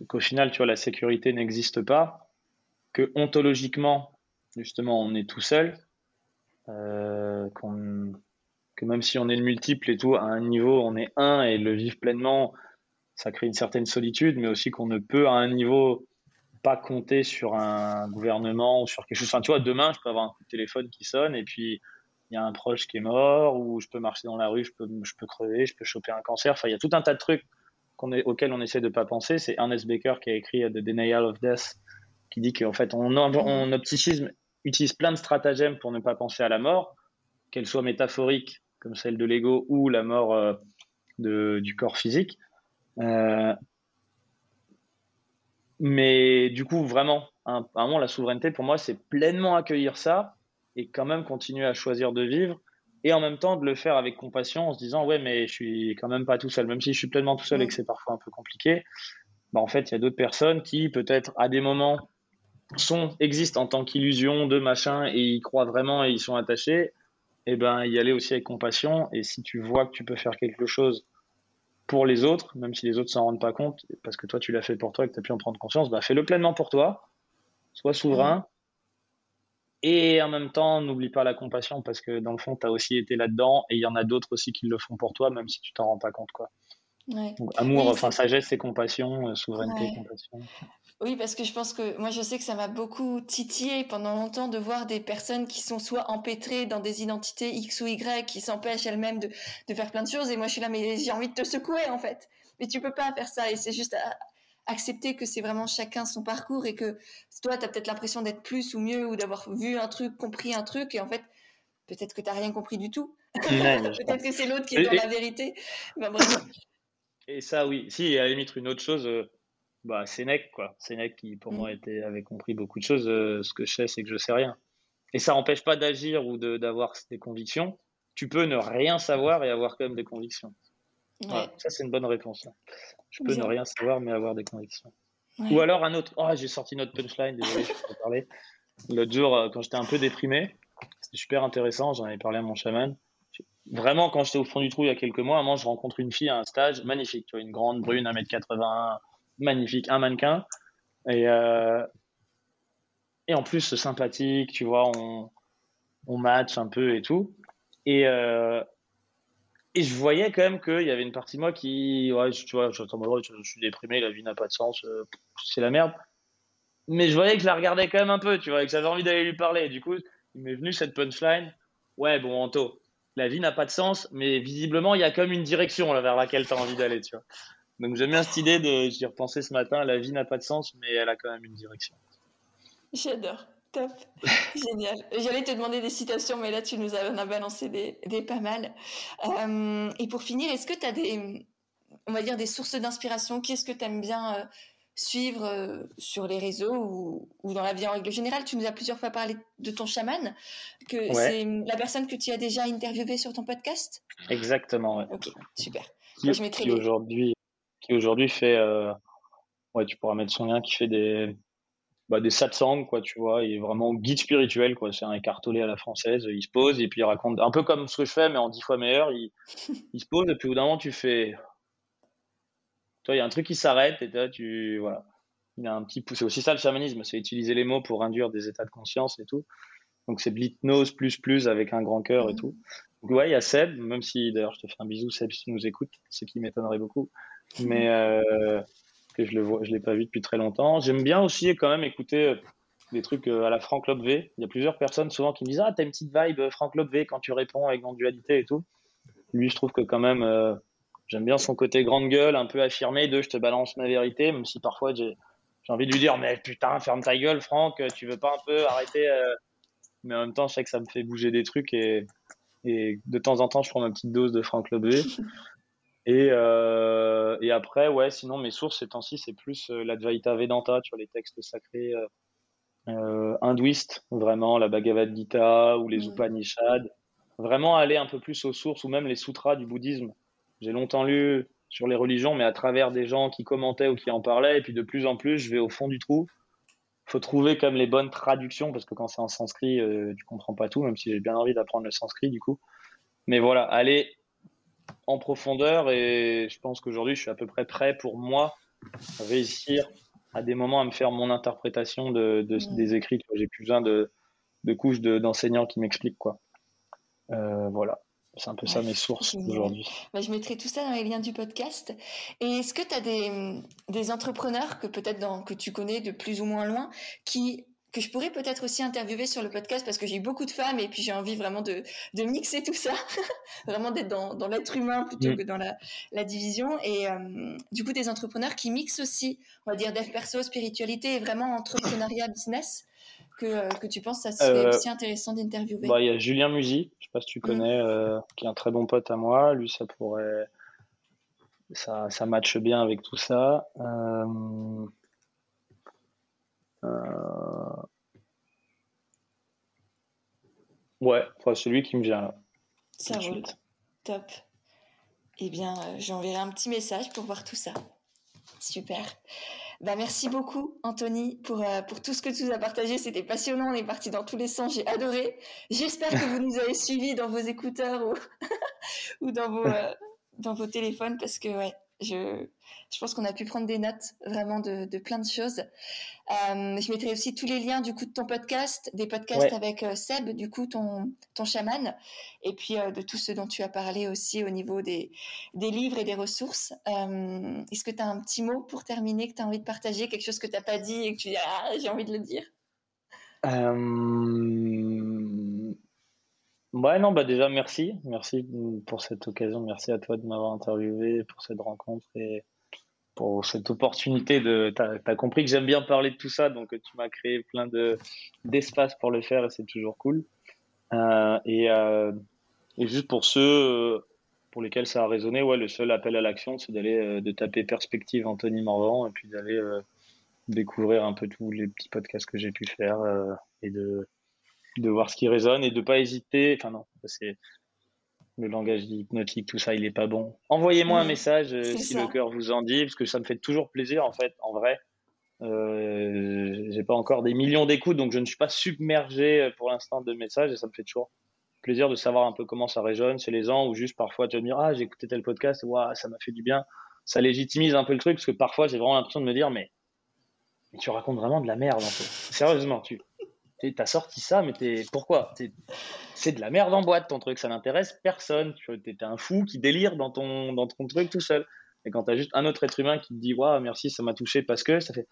qu'au final, tu vois, la sécurité n'existe pas, que ontologiquement, justement, on est tout seul, euh, que même si on est le multiple et tout, à un niveau, on est un et le vivre pleinement, ça crée une certaine solitude, mais aussi qu'on ne peut à un niveau pas compter sur un gouvernement ou sur quelque chose. Enfin, tu vois, demain, je peux avoir un coup de téléphone qui sonne et puis il y a un proche qui est mort ou je peux marcher dans la rue, je peux, je peux crever, je peux choper un cancer. Enfin, il y a tout un tas de trucs auquel on essaie de pas penser. C'est Ernest Baker qui a écrit The Denial of Death, qui dit qu'en fait, on, on, notre psychisme utilise plein de stratagèmes pour ne pas penser à la mort, qu'elle soit métaphorique, comme celle de l'ego, ou la mort euh, de, du corps physique. Euh, mais du coup, vraiment, un, un moment, la souveraineté, pour moi, c'est pleinement accueillir ça et quand même continuer à choisir de vivre et en même temps de le faire avec compassion en se disant ouais mais je suis quand même pas tout seul. Même si je suis pleinement tout seul et que c'est parfois un peu compliqué bah en fait il y a d'autres personnes qui peut-être à des moments sont existent en tant qu'illusion de machin et ils croient vraiment et ils sont attachés et eh ben y aller aussi avec compassion. Et si tu vois que tu peux faire quelque chose pour les autres même si les autres s'en rendent pas compte parce que toi tu l'as fait pour toi et que tu as pu en prendre conscience bah fais-le pleinement pour toi sois souverain et en même temps, n'oublie pas la compassion parce que dans le fond, tu as aussi été là-dedans et il y en a d'autres aussi qui le font pour toi, même si tu t'en rends pas compte. Quoi. amour, enfin sagesse et compassion, euh, souveraineté et compassion. Oui, parce que je pense que moi, je sais que ça m'a beaucoup titillé pendant longtemps de voir des personnes qui sont soit empêtrées dans des identités X ou Y, qui s'empêchent elles-mêmes de, de, faire plein de choses. Et moi, je suis là, mais j'ai envie de te secouer, en fait. Mais tu peux pas faire ça. Et c'est juste accepter que c'est vraiment chacun son parcours et que toi, tu as peut-être l'impression d'être plus ou mieux ou d'avoir vu un truc, compris un truc, et en fait, peut-être que tu n'as rien compris du tout. peut-être que c'est l'autre qui est dans la vérité. Et ça, oui. Si, à la limite, une autre chose, euh, bah, Sénèque, quoi. Sénèque qui, pour moi, mm. était, avait compris beaucoup de choses. Euh, ce que je sais, c'est que je sais rien. Et ça n'empêche pas d'agir ou d'avoir des convictions. Tu peux ne rien savoir et avoir quand même des convictions. ça, c'est une bonne réponse. Je peux ne rien savoir, mais avoir des convictions. Ou alors un autre. Oh, j'ai sorti notre punchline, désolé, je peux parler. L'autre jour, euh, quand j'étais un peu déprimé, c'était super intéressant, j'en avais parlé à mon chaman. Vraiment, quand j'étais au fond du trou il y a quelques mois, moi, je rencontre une fille à un stage magnifique, tu vois, une grande brune, 1m81, magnifique, un mannequin. Et, euh, et en plus, sympathique, tu vois, on, on match un peu et tout. Et, euh, et je voyais quand même qu'il y avait une partie de moi qui, ouais, tu vois, je, je suis déprimé, la vie n'a pas de sens, euh, c'est la merde. Mais je voyais que je la regardais quand même un peu, tu vois, et que j'avais envie d'aller lui parler. du coup, il m'est venu cette punchline. Ouais, bon, Anto, la vie n'a pas de sens, mais visiblement, il y a comme une direction vers laquelle tu as envie d'aller, tu vois. Donc j'aime bien cette idée de, j'y repensé ce matin, la vie n'a pas de sens, mais elle a quand même une direction. J'adore. Top, génial. J'allais te demander des citations, mais là tu nous as, as balancé des, des pas mal. Euh, et pour finir, est-ce que tu as des, on va dire, des sources d'inspiration? Qu'est-ce que tu aimes bien suivre euh, sur les réseaux ou, dans la vie en règle générale? Tu nous as plusieurs fois parlé de ton chaman, que c'est la personne que tu as déjà interviewé sur ton podcast? Exactement, ouais. Ok, super. Qui, je qui aujourd'hui, qui aujourd'hui fait, euh, ouais, tu pourras mettre son lien, qui fait des, bah, des satsangs, quoi, tu vois. Il est vraiment guide spirituel, quoi. C'est un écartolé à la française. Il se pose et puis il raconte un peu comme ce que je fais, mais en dix fois meilleur. Il, il se pose et puis au bout d'un moment, tu fais, toi, il y a un truc qui s'arrête et là, tu. Voilà. Il a un petit C'est aussi ça le chamanisme, c'est utiliser les mots pour induire des états de conscience et tout. Donc, c'est de l'hypnose plus plus avec un grand cœur et tout. Donc, ouais, il y a Seb, même si d'ailleurs, je te fais un bisou, Seb, si tu nous écoutes, ce qui m'étonnerait beaucoup. Mais euh, que je le vois, je l'ai pas vu depuis très longtemps. J'aime bien aussi quand même écouter euh, des trucs euh, à la Franck V. Il y a plusieurs personnes souvent qui me disent Ah, t'as une petite vibe Franck V quand tu réponds avec non-dualité et tout. Lui, je trouve que quand même, J'aime bien son côté grande gueule, un peu affirmé de je te balance ma vérité, même si parfois j'ai envie de lui dire mais putain ferme ta gueule Franck, tu veux pas un peu arrêter. Mais en même temps je sais que ça me fait bouger des trucs et, et de temps en temps je prends ma petite dose de Franck Lobé. Et, euh, et après ouais sinon mes sources ces temps-ci c'est plus euh, l'Advaita Vedanta, tu vois les textes sacrés euh, euh hindouistes, vraiment la Bhagavad Gita ou les Upanishads. Vraiment aller un peu plus aux sources ou même les sutras du bouddhisme j'ai longtemps lu sur les religions, mais à travers des gens qui commentaient ou qui en parlaient. Et puis de plus en plus, je vais au fond du trou. faut trouver comme les bonnes traductions, parce que quand c'est en sanskrit, tu comprends pas tout, même si j'ai bien envie d'apprendre le sanskrit du coup. Mais voilà, aller en profondeur et je pense qu'aujourd'hui, je suis à peu près prêt pour moi réussir à des moments à me faire mon interprétation de, des écrits. J'ai plus besoin de, de couches d'enseignants qui m'expliquent quoi. Euh, voilà. C'est un peu ça mes sources aujourd'hui. Bah, je mettrai tout ça dans les liens du podcast. Et est-ce que tu as des, des, entrepreneurs que peut-être que tu connais de plus ou moins loin qui que je pourrais peut-être aussi interviewer sur le podcast parce que j'ai beaucoup de femmes et puis j'ai envie vraiment de, de mixer tout ça, vraiment d'être dans, dans l'être humain plutôt mm. que dans la, la division. Et euh, du coup, des entrepreneurs qui mixent aussi, on va dire, dev perso, spiritualité et vraiment entrepreneuriat business que, euh, que tu penses ça serait euh, aussi intéressant d'interviewer bah, Il y a Julien Musy, je sais pas si tu mm. connais, euh, qui est un très bon pote à moi. Lui, ça pourrait. Ça, ça matche bien avec tout ça. Ouais, c'est celui qui me vient là. Ça roule. Top. Eh bien, j'enverrai un petit message pour voir tout ça. Super. Bah, merci beaucoup, Anthony, pour, euh, pour tout ce que tu nous as partagé. C'était passionnant. On est parti dans tous les sens. J'ai adoré. J'espère que vous nous avez suivis dans vos écouteurs ou, ou dans, vos, euh, dans vos téléphones parce que, ouais, je, je pense qu'on a pu prendre des notes vraiment de, de plein de choses. Euh, je mettrai aussi tous les liens du coup de ton podcast, des podcasts avec euh, Seb, du coup ton, ton chaman, et puis euh, de tout ce dont tu as parlé aussi au niveau des, des livres et des ressources. Est-ce que tu as un petit mot pour terminer que tu as envie de partager, quelque chose que tu n'as pas dit et que tu dis ah, j'ai envie de le dire? Ouais, non, bah déjà, merci. Merci pour cette occasion. Merci à toi de m'avoir interviewé pour cette rencontre et pour cette opportunité de. Tu as, compris que j'aime bien parler de tout ça, donc tu m'as créé plein de d'espace pour le faire et c'est toujours cool. Euh, et, euh, et, juste pour ceux euh, pour lesquels ça a résonné, ouais, le seul appel à l'action, c'est d'aller euh, taper Perspective Anthony Morvan et puis d'aller euh, découvrir un peu tous les petits podcasts que j'ai pu faire et de de voir ce qui résonne et de pas hésiter. Enfin non, c'est le langage hypnotique, tout ça, il est pas bon. Envoyez-moi un message euh, si le cœur vous en dit, parce que ça me fait toujours plaisir en fait, en vrai. Euh, j'ai pas encore des millions d'écoutes, donc je ne suis pas submergé euh, pour l'instant de messages et ça me fait toujours plaisir de savoir un peu comment ça résonne chez les gens ou juste parfois te dire ah j'ai écouté tel podcast, waouh ça m'a fait du bien. Ça légitimise un peu le truc parce que parfois j'ai vraiment l'impression de me dire mais, mais tu racontes vraiment de la merde en fait. Sérieusement, tu t'as sorti ça, mais t'es pourquoi? C'est de la merde en boîte ton truc, ça n'intéresse personne. Tu es un fou qui délire dans ton dans ton truc tout seul. Et quand t'as juste un autre être humain qui te dit waouh merci ça m'a touché parce que ça fait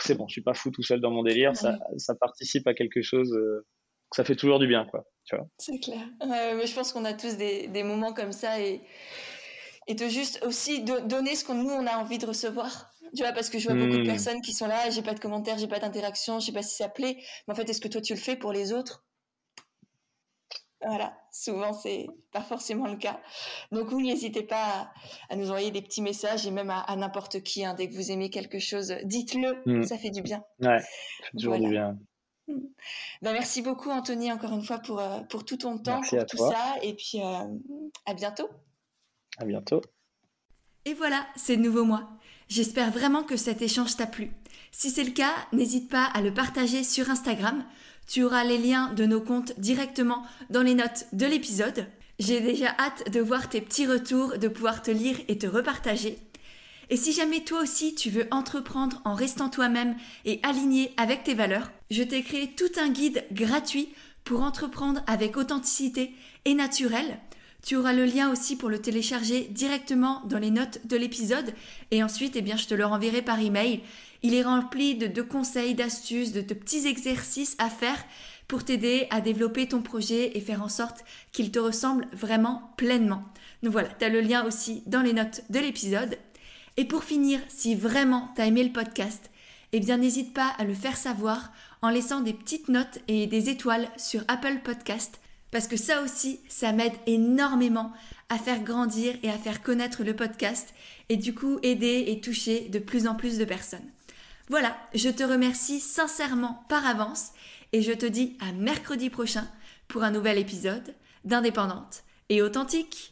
c'est bon je suis pas fou tout seul dans mon délire, ça, ça participe à quelque chose. Euh, ça fait toujours du bien quoi. C'est clair. mais je pense qu'on a tous des, des moments comme ça et et de juste aussi de donner ce qu'on nous on a envie de recevoir tu vois, parce que je vois beaucoup de hmm. personnes qui sont là, j'ai pas de commentaires, j'ai pas d'interaction, je sais pas si ça plaît. Mais en fait, est-ce que toi tu le fais pour les autres? Voilà, souvent c'est pas forcément le cas. Donc oui, n'hésitez pas à, nous envoyer des petits messages et même à, n'importe qui. Hein, dès que vous aimez quelque chose, dites-le, mm. ça fait du bien. Ouais, ça fait toujours du bien. Mm. Ben, merci beaucoup Anthony encore une fois pour, euh, pour tout ton temps, pour tout ça et puis euh, à bientôt. À bientôt. Et voilà, c'est le nouveau mois. J'espère vraiment que cet échange t'a plu. Si c'est le cas, n'hésite pas à le partager sur Instagram. Tu auras les liens de nos comptes directement dans les notes de l'épisode. J'ai déjà hâte de voir tes petits retours, de pouvoir te lire et te repartager. Et si jamais toi aussi tu veux entreprendre en restant toi-même et aligné avec tes valeurs, je t'ai créé tout un guide gratuit pour entreprendre avec authenticité et naturel. Tu auras le lien aussi pour le télécharger directement dans les notes de l'épisode et ensuite eh bien je te le renverrai par email. Il est rempli de, conseils, d'astuces, de, de petits exercices à faire pour t'aider à développer ton projet et faire en sorte qu'il te ressemble vraiment pleinement. Donc voilà, tu as le lien aussi dans les notes de l'épisode. Et pour finir, si vraiment tu as aimé le podcast, eh bien n'hésite pas à le faire savoir en laissant des petites notes et des étoiles sur Apple Podcast parce que ça aussi, ça m'aide énormément à faire grandir et à faire connaître le podcast et du coup aider et toucher de plus en plus de personnes. Voilà, je te remercie sincèrement par avance et je te dis à mercredi prochain pour un nouvel épisode d'Indépendante et authentique.